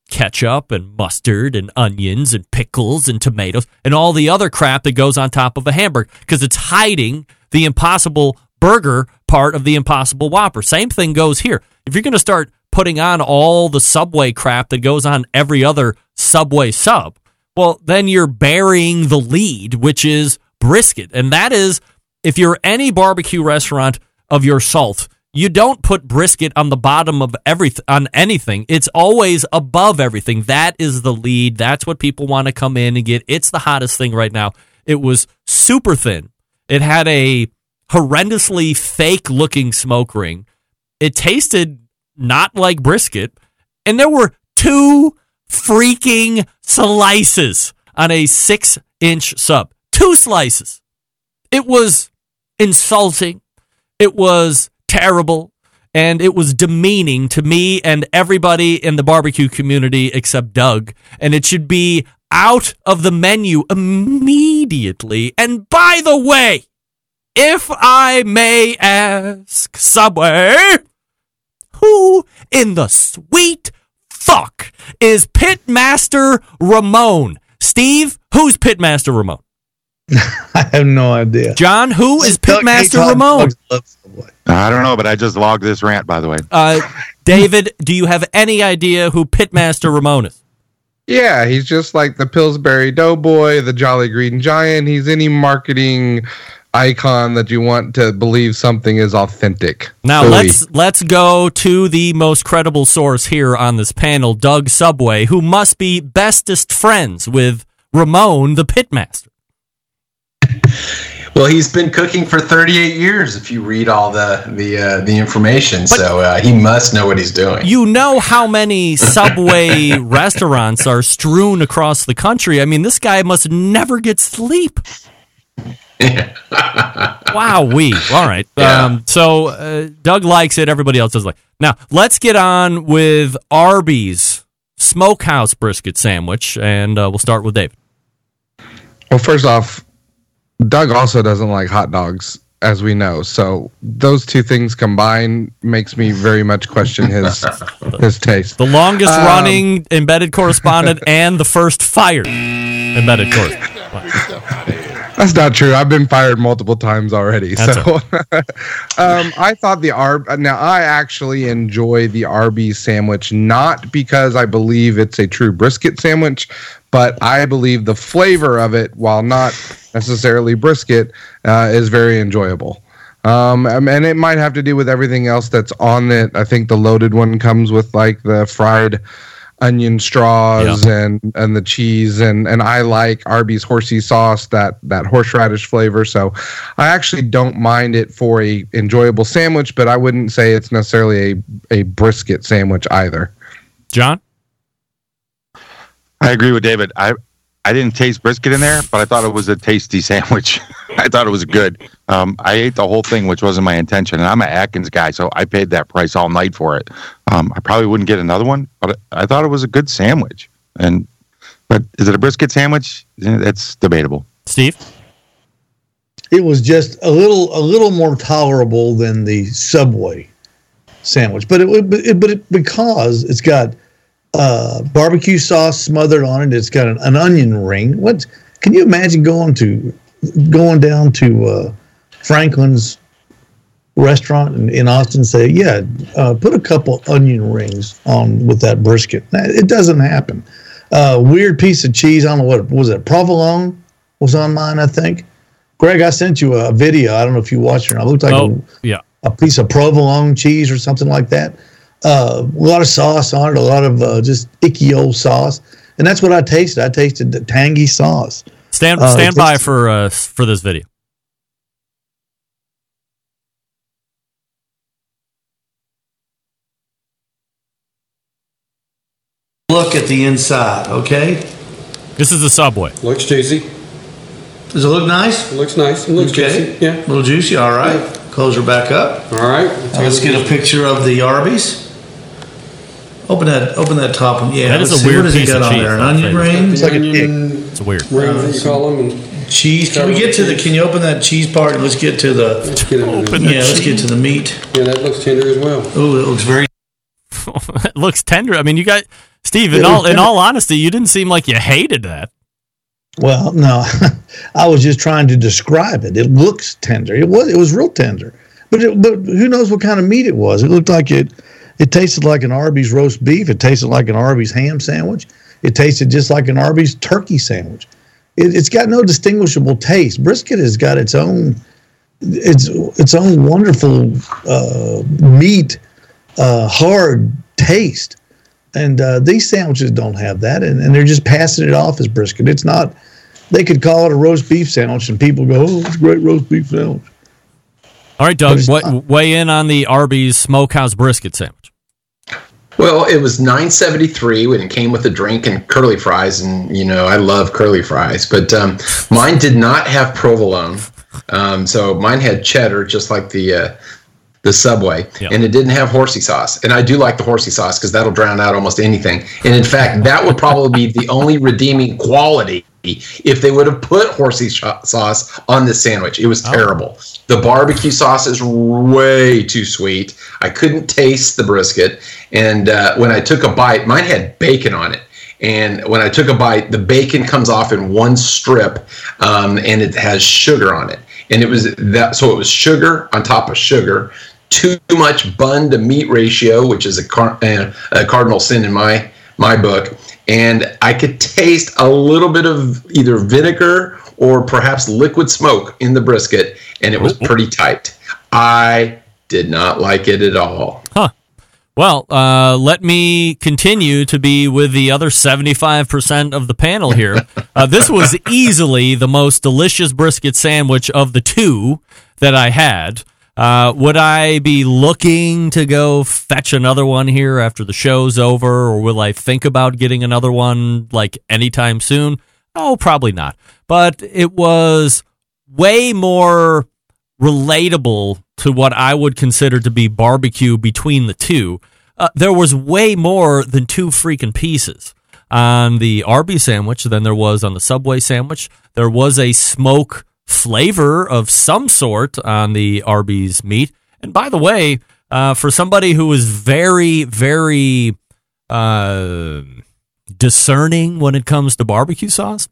ketchup and mustard and onions and pickles and tomatoes and all the other crap that goes on top of a hamburger because it's hiding the impossible burger part of the impossible whopper. Same thing goes here. If you're going to start putting on all the subway crap that goes on every other subway sub, well, then you're burying the lead, which is brisket. And that is, if you're any barbecue restaurant of your salt, you don't put brisket on the bottom of everything on anything. It's always above everything. That is the lead. That's what people want to come in and get. It's the hottest thing right now. It was super thin. It had a horrendously fake looking smoke ring. It tasted not like brisket. And there were two freaking slices on a six inch sub. Two slices. It was insulting. It was terrible. And it was demeaning to me and everybody in the barbecue community except Doug. And it should be out of the menu immediately. And by the way, if I may ask, Subway, who in the sweet fuck is Pitmaster Ramon? Steve, who's Pitmaster Ramon? I have no idea. John, who is Pitmaster Ramon? I don't know, but I just logged this rant, by the way. Uh, David, do you have any idea who Pitmaster Ramon is? Yeah, he's just like the Pillsbury Doughboy, the Jolly Green Giant. He's any marketing icon that you want to believe something is authentic. Now Philly. let's let's go to the most credible source here on this panel, Doug Subway, who must be bestest friends with Ramon the Pitmaster. Well, he's been cooking for 38 years. If you read all the the uh, the information, so uh, he must know what he's doing. You know how many Subway restaurants are strewn across the country. I mean, this guy must never get sleep. wow, we all right. Yeah. Um, so uh, Doug likes it. Everybody else does like. Now let's get on with Arby's smokehouse brisket sandwich, and uh, we'll start with David. Well, first off, Doug also doesn't like hot dogs, as we know. So those two things combined makes me very much question his his taste. The longest Um, running embedded correspondent and the first fired embedded correspondent. That's not true. I've been fired multiple times already. That's so, um, I thought the Arb. Now, I actually enjoy the Arby's sandwich, not because I believe it's a true brisket sandwich, but I believe the flavor of it, while not necessarily brisket, uh, is very enjoyable. Um, and it might have to do with everything else that's on it. I think the loaded one comes with like the fried onion straws and and the cheese. And and I like Arby's horsey sauce that that horseradish flavor. So I actually don't mind it for a enjoyable sandwich but I wouldn't say it's necessarily a a brisket sandwich either. John I agree with David. I I didn't taste brisket in there, but I thought it was a tasty sandwich. I thought it was good. Um, I ate the whole thing, which wasn't my intention, and I'm an Atkins guy, so I paid that price all night for it. Um, I probably wouldn't get another one, but I thought it was a good sandwich. And but is it a brisket sandwich? That's debatable. Steve, it was just a little a little more tolerable than the Subway sandwich, but it, it but it, because it's got uh, barbecue sauce smothered on it. It's got an, an, onion ring. What can you imagine going to going down to uh, Franklin's restaurant in, in Austin? Say, yeah, uh, put a couple onion rings on with that brisket. It doesn't happen. Uh, weird piece of cheese. I don't know what was it. Provolone was on mine, I think. Greg, I sent you a video. I don't know if you watched it. It looked like oh, a, yeah. a piece of provolone cheese or something like that uh, a lot of sauce on it, a lot of uh, just icky old sauce, and that's what I tasted. I tasted the tangy sauce. Stand Uh, stand it by for uh, for this video. Look at the inside, okay? This is the Subway. Looks juicy. Does it look nice? It looks nice. It looks okay. juicy. Yeah. A little juicy, all right. Close her back up. All right. Uh, let's get a picture of the Arby's. Open that open that top one. Yeah. That is let's a see, weird what has piece it got of on cheese, there? An my onion favorite. ring? It's like onion It's weird. rings, they call them. And Cheese. Can we get to the? Can you open that cheese part? Let's get to the. let's get it. Open yeah, the let's get to the meat. Yeah, that looks tender as well. Oh, it looks very. it looks tender. I mean, you got Steve. In It all looks in all honesty, you didn't seem like you hated that. Well, no, I was just trying to describe it. It looks tender. It was it was real tender, but it, but who knows what kind of meat it was? It looked like it. It tasted like an Arby's roast beef. It tasted like an Arby's ham sandwich. It tasted just like an Arby's turkey sandwich. It, it's got no distinguishable taste. Brisket has got its own its its own wonderful uh, meat, uh, hard taste. And uh, these sandwiches don't have that, and, and they're just passing it off as brisket. It's not. They could call it a roast beef sandwich, and people go, "Oh, it's a great roast beef sandwich." All right, Doug, wa- weigh in on the Arby's Smokehouse brisket sandwich. Well, it was nine seventy three when it came with a drink and curly fries, and you know I love curly fries, but um, mine did not have provolone, um, so mine had cheddar, just like the uh, the Subway, and it didn't have horsey sauce. And I do like the horsey sauce because that'll drown out almost anything. And in fact, that would probably be the only redeeming quality if they would have put horsey sauce on this sandwich. It was terrible. The barbecue sauce is way too sweet. I couldn't taste the brisket. And uh, when I took a bite, mine had bacon on it. And when I took a bite, the bacon comes off in one strip, um, and it has sugar on it. And it was that, so it was sugar on top of sugar. Too much bun to meat ratio, which is a, car, uh, a cardinal sin in my my book. And I could taste a little bit of either vinegar or perhaps liquid smoke in the brisket, and it was pretty tight. I did not like it at all. Huh. Well, uh, let me continue to be with the other 75% of the panel here. Uh, this was easily the most delicious brisket sandwich of the two that I had. Uh, would I be looking to go fetch another one here after the show's over, or will I think about getting another one like anytime soon? Oh, probably not. But it was way more relatable to what I would consider to be barbecue between the two. Uh, there was way more than two freaking pieces on the Arby's sandwich than there was on the Subway sandwich. There was a smoke flavor of some sort on the Arby's meat. And by the way, uh, for somebody who is very, very uh, discerning when it comes to barbecue sauce,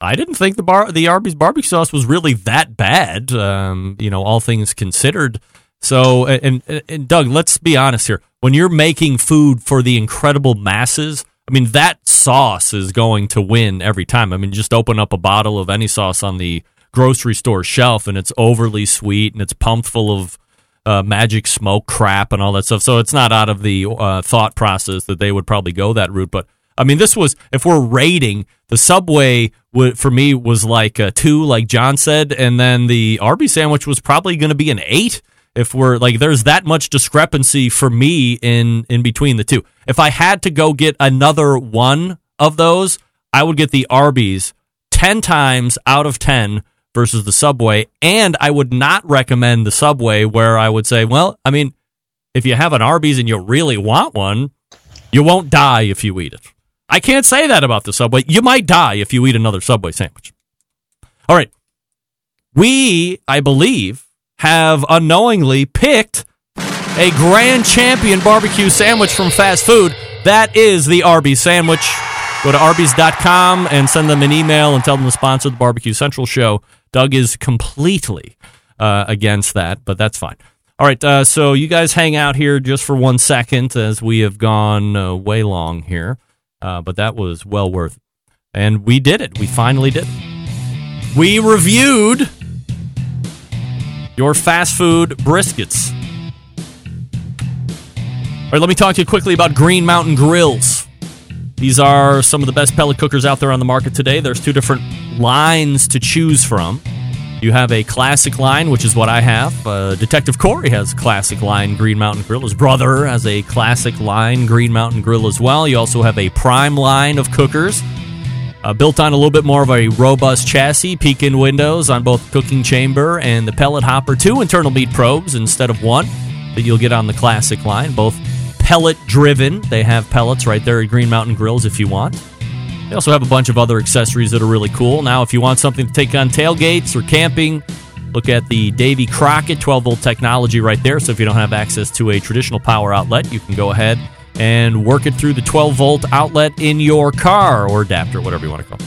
I didn't think the bar the Arby's barbecue sauce was really that bad. Um, you know, all things considered. So, and, and and Doug, let's be honest here. When you're making food for the incredible masses, I mean that sauce is going to win every time. I mean, just open up a bottle of any sauce on the grocery store shelf, and it's overly sweet and it's pumped full of uh, magic smoke crap and all that stuff. So it's not out of the uh, thought process that they would probably go that route. But I mean, this was if we're rating the Subway for me was like a two, like John said, and then the Arby's sandwich was probably going to be an eight. If we're like, there's that much discrepancy for me in in between the two. If I had to go get another one of those, I would get the Arby's 10 times out of 10 versus the Subway. And I would not recommend the Subway where I would say, well, I mean, if you have an Arby's and you really want one, you won't die if you eat it. I can't say that about the Subway. You might die if you eat another Subway sandwich. All right. We, I believe, have unknowingly picked a grand champion barbecue sandwich from fast food. That is the Arby's sandwich. Go to Arby's.com and send them an email and tell them to sponsor the Barbecue Central show. Doug is completely uh, against that, but that's fine. All right, uh, so you guys hang out here just for one second as we have gone uh, way long here, uh, but that was well worth it. And we did it. We finally did. We reviewed your fast food briskets. All right, let me talk to you quickly about Green Mountain Grills. These are some of the best pellet cookers out there on the market today. There's two different lines to choose from. You have a classic line, which is what I have. Uh, Detective Corey has classic line Green Mountain Grill. His brother has a classic line Green Mountain Grill as well. You also have a prime line of cookers. Uh, built on a little bit more of a robust chassis, peek-in windows on both cooking chamber and the pellet hopper, two internal meat probes instead of one that you'll get on the classic line, both pellet driven. They have pellets right there at Green Mountain Grills if you want. They also have a bunch of other accessories that are really cool. Now, if you want something to take on tailgates or camping, look at the Davy Crockett 12 volt technology right there. So if you don't have access to a traditional power outlet, you can go ahead and work it through the 12 volt outlet in your car or adapter, whatever you want to call it.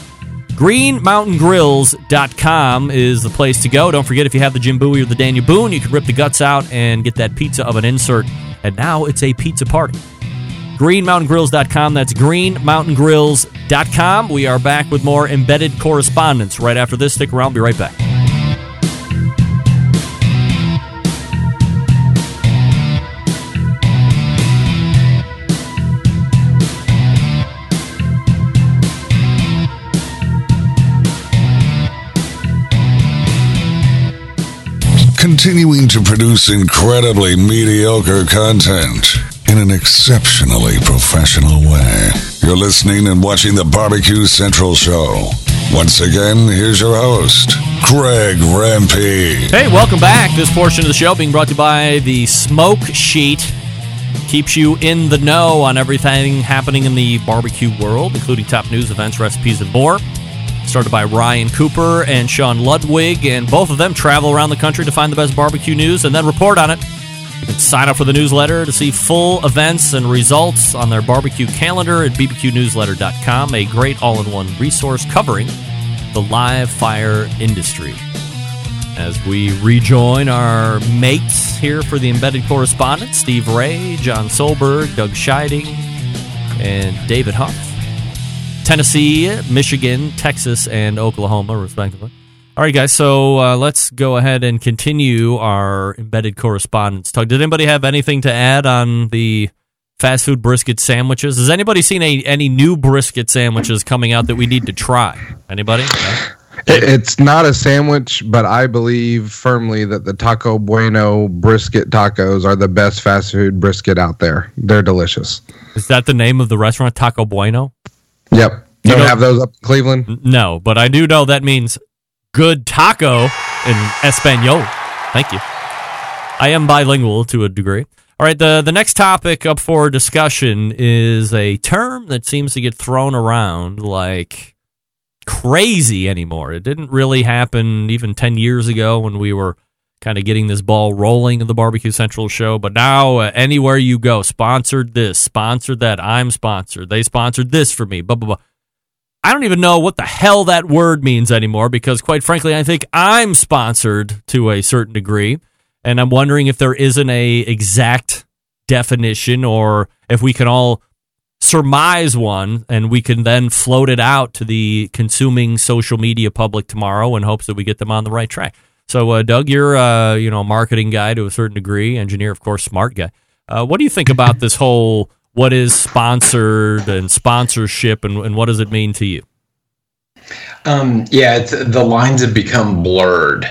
GreenMountainGrills.com is the place to go. Don't forget if you have the Jim Bowie or the Daniel Boone, you can rip the guts out and get that pizza of an insert. And now it's a pizza party. GreenMountainGrills.com. That's GreenMountainGrills.com. We are back with more embedded correspondents right after this. Stick around. Be right back. continuing to produce incredibly mediocre content in an exceptionally professional way. You're listening and watching the Barbecue Central Show. Once again, here's your host, Greg Rempe. Hey, welcome back. This portion of the show being brought to you by the Smoke Sheet. Keeps you in the know on everything happening in the barbecue world, including top news, events, recipes, and more started by Ryan Cooper and Sean Ludwig, and both of them travel around the country to find the best barbecue news and then report on it. Sign up for the newsletter to see full events and results on their barbecue calendar at bbqnewsletter.com, a great all in one resource covering the live fire industry. As we rejoin our mates here for the embedded correspondent Steve Ray, John Solberg, Doug Scheiding, and David Huff. Tennessee, Michigan, Texas, and Oklahoma, respectively. All right, guys. So uh, let's go ahead and continue our embedded correspondents talk. Did anybody have anything to add on the fast food brisket sandwiches? Has anybody seen a, any new brisket sandwiches coming out that we need to try? Anybody? No? It's not a sandwich, but I believe firmly that the Taco Bueno brisket tacos are the best fast food brisket out there. They're delicious. Is that the name of the restaurant, Taco Bueno? Yep. You You don't know- have those up in Cleveland? No, but I do know that means good taco in Espanol. Thank you. I am bilingual to a degree. All right, the, the next topic up for discussion is a term that seems to get thrown around like crazy anymore. It didn't really happen even 10 years ago when we were kind of getting this ball rolling in the Barbecue Central show. But now, uh, anywhere you go, sponsored this, sponsored that, I'm sponsored. They sponsored this for me, blah, blah, blah. I don't even know what the hell that word means anymore because, quite frankly, I think I'm sponsored to a certain degree. And I'm wondering if there isn't a exact definition or if we can all surmise one and we can then float it out to the consuming social media public tomorrow in hopes that we get them on the right track. So, uh, Doug, you're uh, you know a marketing guy to a certain degree, engineer, of course, smart guy. Uh, what do you think about this whole what is sponsored and sponsorship, and, and what does it mean to you? Um, yeah, the lines have become blurred.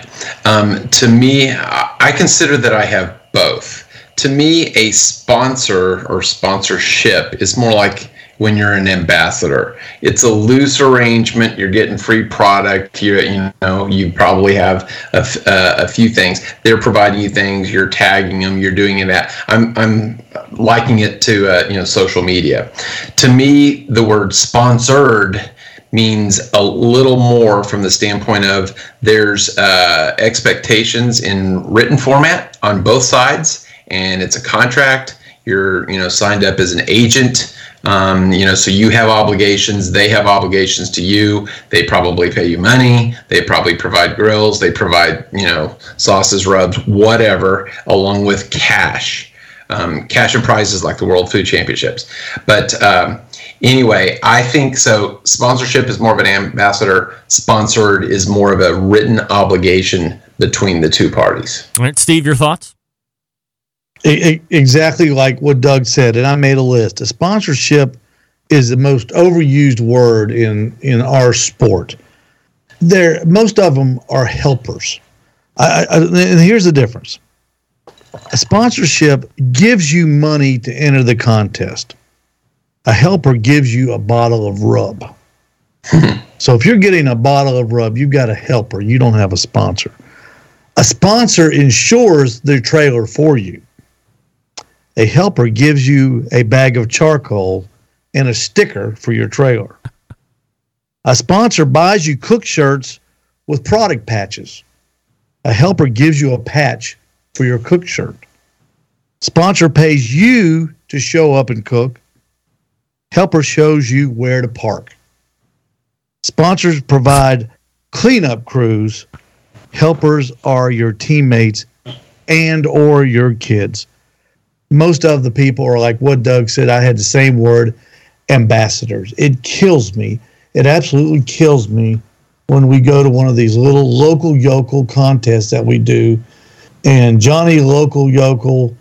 Um, to me, I consider that I have both. To me, a sponsor or sponsorship is more like when you're an ambassador. It's a loose arrangement. You're getting free product. You you know you probably have a, uh, a few things. They're providing you things. You're tagging them. You're doing that. I'm I'm liking it to uh, you know social media. To me, the word sponsored means a little more from the standpoint of there's uh, expectations in written format on both sides, and it's a contract. You're you know signed up as an agent. Um, you know, so you have obligations. They have obligations to you. They probably pay you money. They probably provide grills. They provide you know sauces, rubs, whatever, along with cash um, cash and prizes like the World Food Championships. But um, anyway, I think so. Sponsorship is more of an ambassador. Sponsored is more of a written obligation between the two parties. All right, Steve, your thoughts? Exactly like what Doug said, and I made a list. A sponsorship is the most overused word in in our sport. There, most of them are helpers. I, I, and here's the difference: a sponsorship gives you money to enter the contest. A helper gives you a bottle of rub. Hmm. so if you're getting a bottle of rub, you've got a helper. You don't have a sponsor. A sponsor insures the trailer for you a helper gives you a bag of charcoal and a sticker for your trailer. A sponsor buys you cook shirts with product patches. A helper gives you a patch for your cook shirt. Sponsor pays you to show up and cook. Helper shows you where to park. Sponsors provide cleanup crews. Helpers are your teammates and or your kids most of the people are like what Doug said. I had the same word, ambassadors. It kills me. It absolutely kills me when we go to one of these little local yokel contests that we do, and Johnny Local Yokel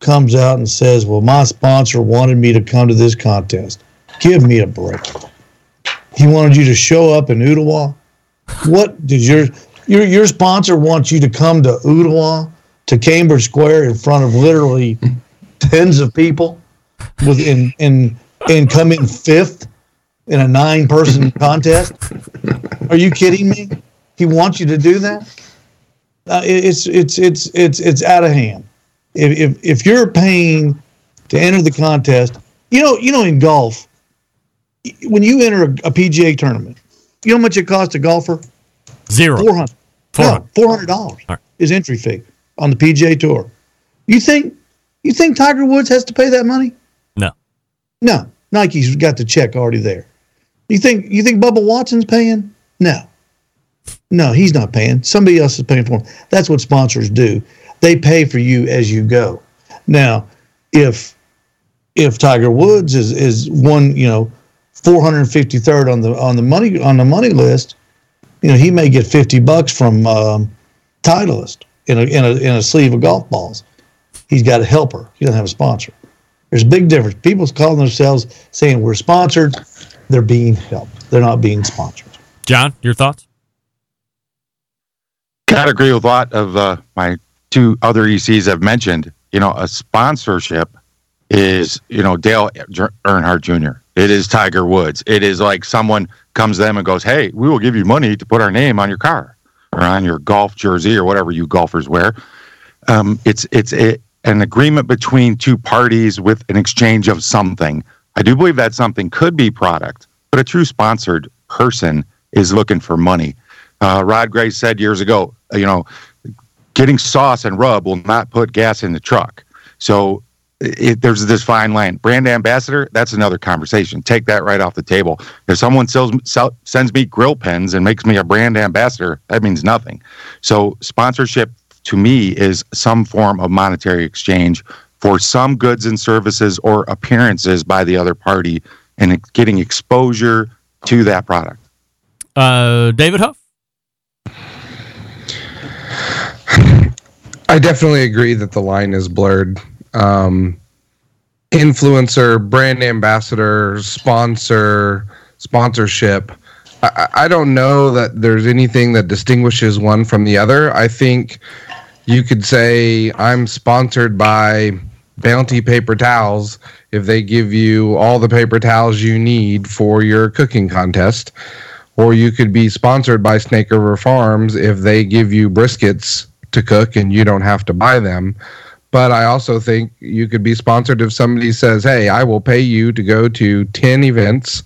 comes out and says, "Well, my sponsor wanted me to come to this contest. Give me a break. He wanted you to show up in Ottawa. What did your your your sponsor want you to come to Ottawa to Cambridge Square in front of literally tens of people within in and come in fifth in a nine person contest? Are you kidding me? He wants you to do that? Uh, it- it's it's it's it's it's out of hand. If, if if you're paying to enter the contest, you know you know in golf, when you enter a, a PGA tournament, you know how much it costs a golfer? Zero. Four hundred. No, four hundred dollars is entry fee on the PGA Tour. You think you think Tiger Woods has to pay that money? No. No. Nike's got the check already there. You think you think Bubba Watson's paying? No. No, he's not paying. Somebody else is paying for him. That's what sponsors do. They pay for you as you go. Now, if if Tiger Woods is is one, you know, 453rd on the on the money on the money list, you know, he may get 50 bucks from um, Titleist in a, in a in a sleeve of golf balls. He's got a helper. He doesn't have a sponsor. There's a big difference. People calling themselves saying we're sponsored. They're being helped. They're not being sponsored. John, your thoughts? Gotta agree with a lot of uh, my two other ECs have mentioned. You know, a sponsorship is, you know, Dale Earnhardt Jr. It is Tiger Woods. It is like someone comes to them and goes, "Hey, we will give you money to put our name on your car or on your golf jersey or whatever you golfers wear." Um, it's it's a, an agreement between two parties with an exchange of something. I do believe that something could be product, but a true sponsored person is looking for money. Uh, Rod Gray said years ago, uh, you know, getting sauce and rub will not put gas in the truck. So it, there's this fine line. Brand ambassador, that's another conversation. Take that right off the table. If someone sells, sell, sends me grill pens and makes me a brand ambassador, that means nothing. So sponsorship to me is some form of monetary exchange for some goods and services or appearances by the other party and getting exposure to that product. Uh, David Huff? I definitely agree that the line is blurred. Um, influencer, brand ambassador, sponsor, sponsorship. I, I don't know that there's anything that distinguishes one from the other. I think you could say I'm sponsored by Bounty paper towels if they give you all the paper towels you need for your cooking contest. Or you could be sponsored by Snake River Farms if they give you briskets to cook and you don't have to buy them. But I also think you could be sponsored if somebody says, Hey, I will pay you to go to 10 events,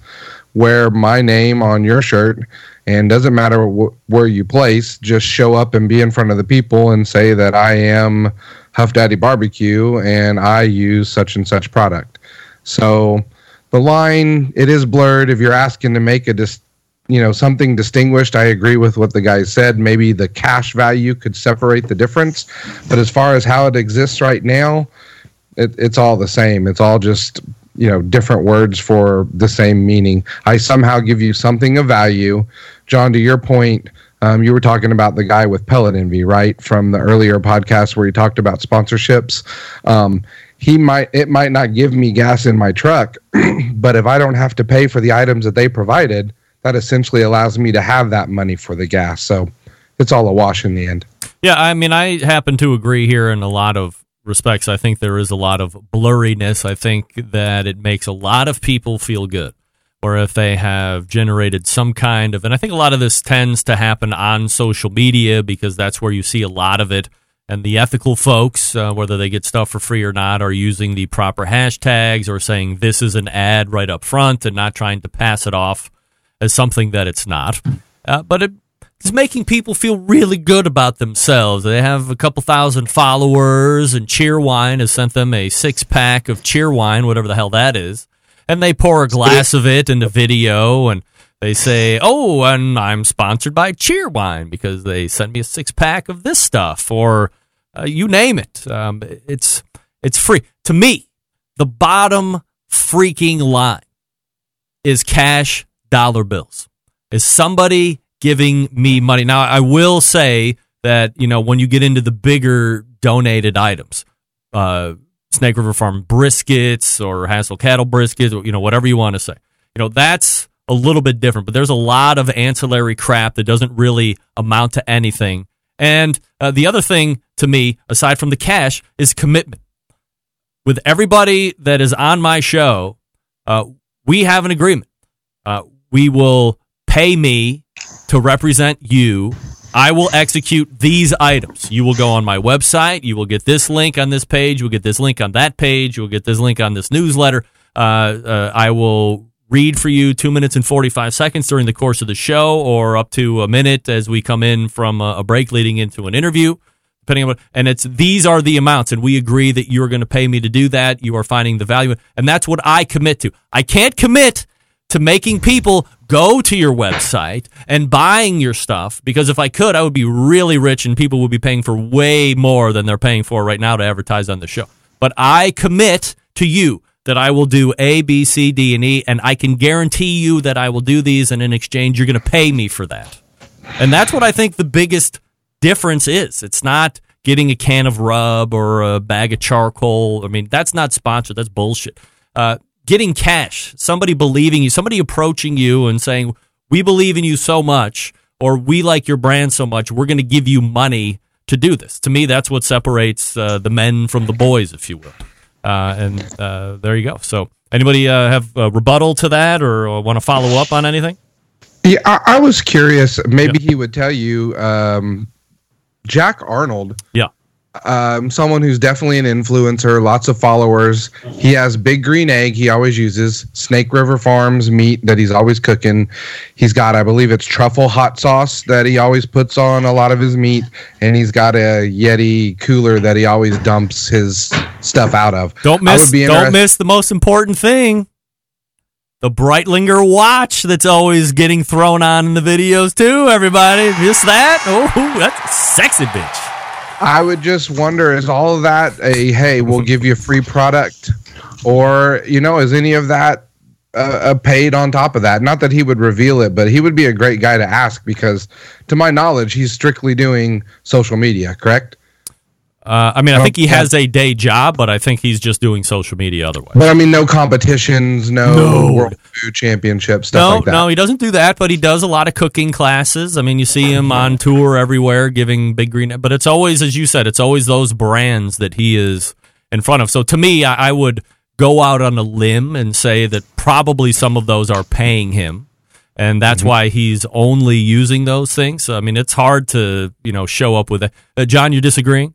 wear my name on your shirt, and doesn't matter wh- where you place, just show up and be in front of the people and say that I am Huff Daddy Barbecue and I use such and such product. So the line it is blurred. If you're asking to make a dis- you know something distinguished, I agree with what the guy said. Maybe the cash value could separate the difference, but as far as how it exists right now, it, it's all the same. It's all just you know different words for the same meaning. I somehow give you something of value, John. To your point, um, you were talking about the guy with pellet envy, right? From the earlier podcast where he talked about sponsorships. Um, he might it might not give me gas in my truck, but if I don't have to pay for the items that they provided, that essentially allows me to have that money for the gas. So it's all a wash in the end. Yeah, I mean, I happen to agree here in a lot of respects. I think there is a lot of blurriness. I think that it makes a lot of people feel good. Or if they have generated some kind of, and I think a lot of this tends to happen on social media because that's where you see a lot of it. And the ethical folks, uh, whether they get stuff for free or not, are using the proper hashtags or saying this is an ad right up front and not trying to pass it off as something that it's not. Uh, but it, it's making people feel really good about themselves. They have a couple thousand followers, and Cheerwine has sent them a six pack of Cheerwine, whatever the hell that is. And they pour a glass of it into video, and they say, "Oh, and I'm sponsored by Cheerwine because they sent me a six pack of this stuff, or uh, you name it. Um, it's it's free to me. The bottom freaking line is cash dollar bills. Is somebody giving me money? Now, I will say that, you know, when you get into the bigger donated items, uh, Snake River Farm briskets or Hassel cattle briskets, or, you know, whatever you want to say, you know, that's a little bit different, but there's a lot of ancillary crap that doesn't really amount to anything. And uh, the other thing to me, aside from the cash, is commitment. With everybody that is on my show, uh, we have an agreement. Uh, we will pay me to represent you. I will execute these items. You will go on my website. You will get this link on this page. You will get this link on that page. You will get this link on this newsletter. Uh, uh, I will read for you two minutes and 45 seconds during the course of the show, or up to a minute as we come in from a, a break leading into an interview. Depending on what, and it's these are the amounts, and we agree that you are going to pay me to do that. You are finding the value, and that's what I commit to. I can't commit to making people go to your website and buying your stuff because if I could, I would be really rich and people would be paying for way more than they're paying for right now to advertise on the show. But I commit to you that I will do A, B, C, D, and E, and I can guarantee you that I will do these, and in exchange, you're going to pay me for that. And that's what I think the biggest difference is. It's not getting a can of rub or a bag of charcoal. I mean, that's not sponsored. That's bullshit. Uh, getting cash, somebody believing you, somebody approaching you and saying, "We believe in you so much," or "We like your brand so much, we're going to give you money to do this." To me, that's what separates uh, the men from the boys, if you will. Uh, and uh, there you go. So, anybody uh, have a rebuttal to that, or want to follow up on anything? Yeah, I, I was curious. Maybe he would tell you. Um, Jack Arnold. Yeah. Um, someone who's definitely an influencer, lots of followers. He has big green egg. He always uses Snake River Farms meat that he's always cooking. He's got, I believe, it's truffle hot sauce that he always puts on a lot of his meat, and he's got a Yeti cooler that he always dumps his stuff out of. Don't miss. Don't miss the most important thing. The Breitlinger watch that's always getting thrown on in the videos too. Everybody, miss that? Oh, that's a sexy bitch. I would just wonder is all of that a hey, we'll give you a free product, or you know, is any of that uh, paid on top of that? Not that he would reveal it, but he would be a great guy to ask because, to my knowledge, he's strictly doing social media. Correct? Uh, I mean, I think he has a day job, but I think he's just doing social media otherwise. But I mean, no competitions, no, No. World Food Championship stuff no, like that. no, he doesn't do that, but he does a lot of cooking classes. I mean, you see him on tour everywhere giving big green, but it's always, as you said, it's always those brands that he is in front of. So to me, I, I would go out on a limb and say that probably some of those are paying him. And that's why he's only using those things. I mean, it's hard to, you know, show up with it. Uh, John, you disagreeing?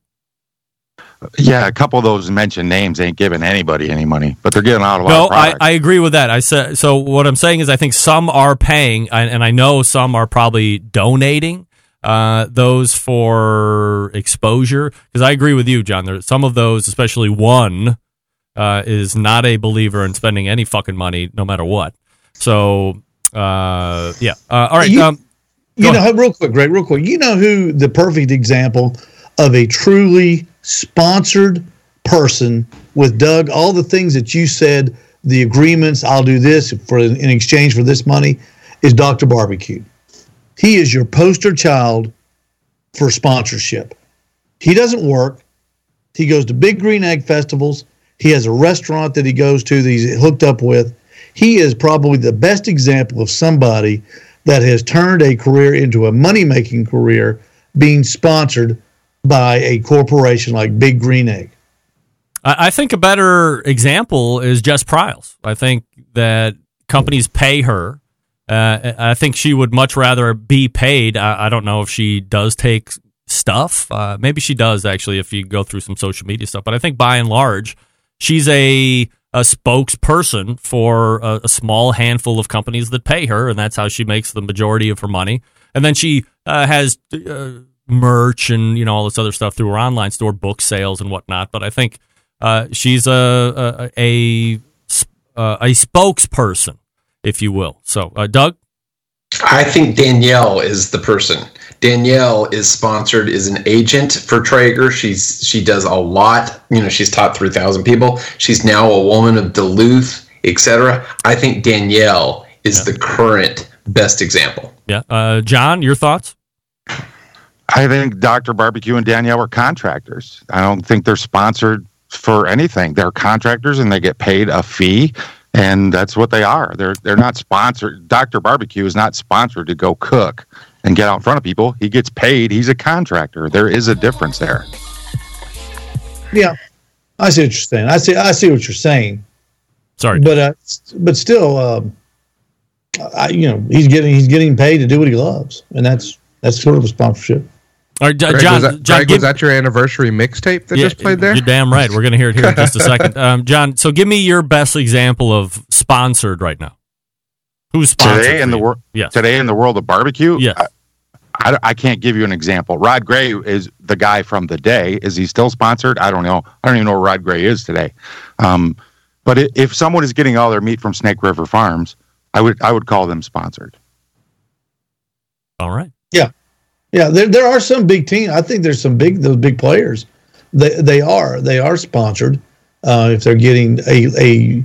Yeah, a couple of those mentioned names ain't giving anybody any money, but they're getting out a lot No, of I, product. I agree with that. I said so. What I'm saying is, I think some are paying, and and I know some are probably donating uh, those for exposure. Because I agree with you, John. There, some of those, especially one, uh, is not a believer in spending any fucking money, no matter what. So, uh, yeah. Uh, all right. You- um, You know, real quick, Greg, real quick. You know who the perfect example of a truly sponsored person with Doug, all the things that you said, the agreements, I'll do this for in exchange for this money, is Dr. Barbecue. He is your poster child for sponsorship. He doesn't work. He goes to big green egg festivals. He has a restaurant that he goes to that he's hooked up with. He is probably the best example of somebody that has turned a career into a money making career being sponsored by a corporation like Big Green Egg. I think a better example is Jess Pryles. I think that companies pay her. Uh, I think she would much rather be paid. I, I don't know if she does take stuff. Uh, maybe she does actually if you go through some social media stuff. But I think by and large, she's a a spokesperson for a, a small handful of companies that pay her, and that's how she makes the majority of her money. And then she uh, has uh, merch and you know all this other stuff through her online store, book sales and whatnot. But I think uh, she's a a a, uh, a spokesperson, if you will. So, uh, Doug, I think Danielle is the person. Danielle is sponsored, is an agent for Traeger. She's she does a lot. You know, she's taught three thousand people. She's now a woman of Duluth, etc. I think Danielle is the current best example. yeah, uh, John, your thoughts? I think Dr. Barbecue and Danielle are contractors. I don't think they're sponsored for anything. They're contractors and they get paid a fee, and that's what they are. They're they're not sponsored. Dr. Barbecue is not sponsored to go cook and get out in front of people. He gets paid. He's a contractor. There is a difference there. Yeah, I see what you're saying. I see. I see what you're saying. Sorry, but uh, but still, um, I, you know, he's getting he's getting paid to do what he loves, and that's that's sort of a sponsorship. All right, Greg, was that, Greg, was that your anniversary mixtape that just played there? You're damn right. We're going to hear it here in just a second. Um, John, so give me your best example of sponsored right now. Who's sponsored? today in the you? world Yes. today in the world of barbecue Yes. I, I, I can't give you an example rod gray is the guy from the day is he still sponsored i don't know i don't even know where rod gray is today um, but i if someone is getting all their meat from snake river farms i would i would call them sponsored All right. Yeah, yeah. There there are some big teams. I think there's some big those big players. They they are they are sponsored. Uh, if they're getting a a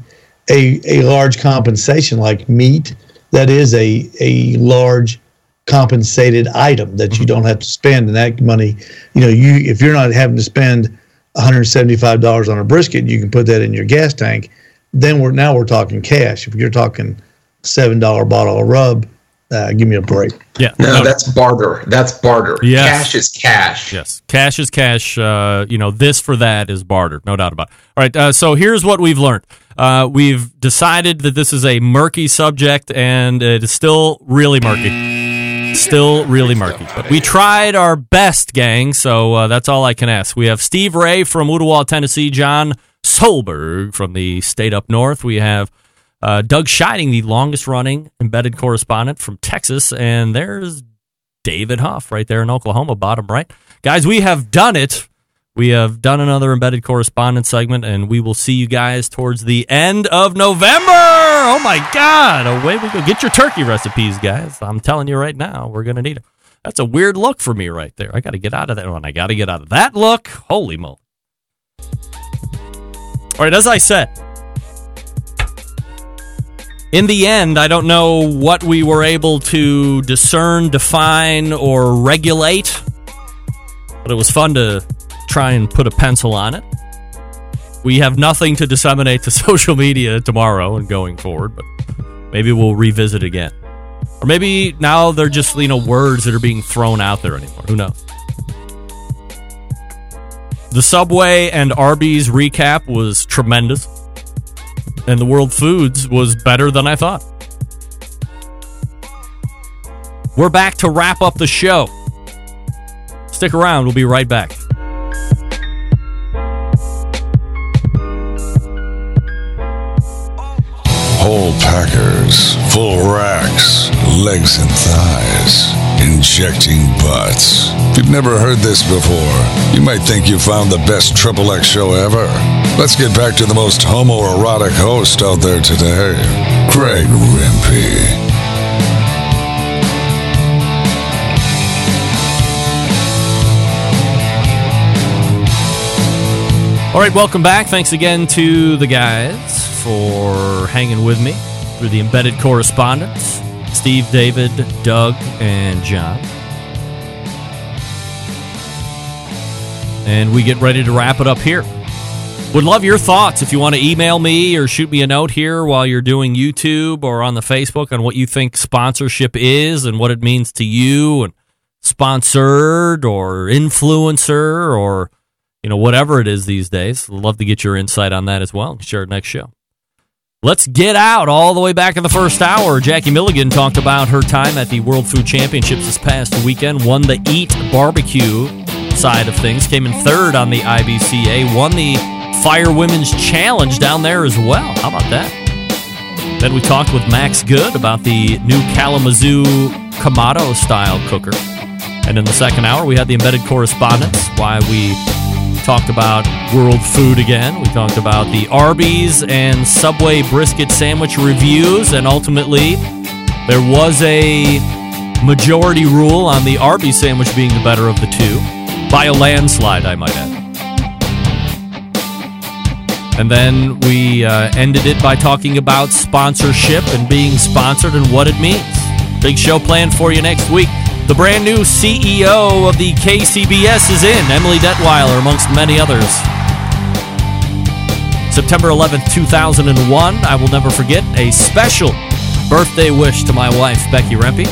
a a large compensation like meat, that is a a large compensated item that you don't have to spend, and that money, you know, you if you're not having to spend 175 dollars on a brisket, you can put that in your gas tank. Then we're now we're talking cash. If you're talking seven dollar bottle of rub, uh, give me a break. Yeah. No, that's barter. That's barter. Yes. Cash is cash. Yes, cash is cash. Uh, you know, this for that is barter, no doubt about it. All right, uh, so here's what we've learned. Uh, we've decided that this is a murky subject, and it is still really murky. Still really murky. But we tried our best, gang, so uh, that's all I can ask. We have Steve Ray from Ottawa, Tennessee, John Solberg from the state up north. We have uh, Doug Scheiding, the longest running embedded correspondent from Texas, and there's David Huff right there in Oklahoma, bottom right. Guys, we have done it. We have done another embedded correspondent segment, and we will see you guys towards the end of November. Oh my God! Away we go. Get your turkey recipes, guys. I'm telling you right now, we're gonna need it. That's a weird look for me right there. I got to get out of that one. I got to get out of that look. Holy moly! All right, as I said, in the end, I don't know what we were able to discern, define, or regulate, but it was fun to try and put a pencil on it. We have nothing to disseminate to social media tomorrow and going forward, but maybe we'll revisit again. Or maybe now they're just, you know, words that are being thrown out there anymore. Who knows? The Subway and Arby's recap was tremendous. And the World Foods was better than I thought. We're back to wrap up the show. Stick around, we'll be right back. Whole packers, full racks, legs and thighs, injecting butts. If you've never heard this before, you might think you found the best Triple X show ever. Let's get back to the most homoerotic host out there today, Greg Rempe. All right, welcome back. Thanks again to the guys for hanging with me through the embedded correspondents Steve, David, Doug, and John. And we get ready to wrap it up here. Would love your thoughts if you want to email me or shoot me a note here while you're doing YouTube or on the Facebook on what you think sponsorship is and what it means to you and sponsored or influencer or you know whatever it is these days. Love to get your insight on that as well. Share it next show. Let's get out all the way back in the first hour. Jackie Milligan talked about her time at the World Food Championships this past weekend, won the Eat Barbecue side of things, came in third on the IBCA, won the Fire Women's Challenge down there as well. How about that? Then we talked with Max Good about the new Kalamazoo Kamado style cooker. And in the second hour, we had the embedded correspondents, why we talked about world food again. We talked about the Arby's and Subway brisket sandwich reviews, and ultimately, there was a majority rule on the Arby's sandwich being the better of the two by a landslide, I might add. And then we uh, ended it by talking about sponsorship and being sponsored and what it means. Big show planned for you next week. The brand new CEO of the KCBS is in, Emily Detwiler, amongst many others. September 11th, 2001. I will never forget a special birthday wish to my wife, Becky Rempe.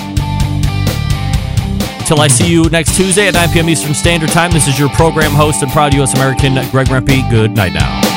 Until I see you next Tuesday at 9 p.m. Eastern Standard Time, this is your program host and proud U.S. American, Greg Rempe. Good night now.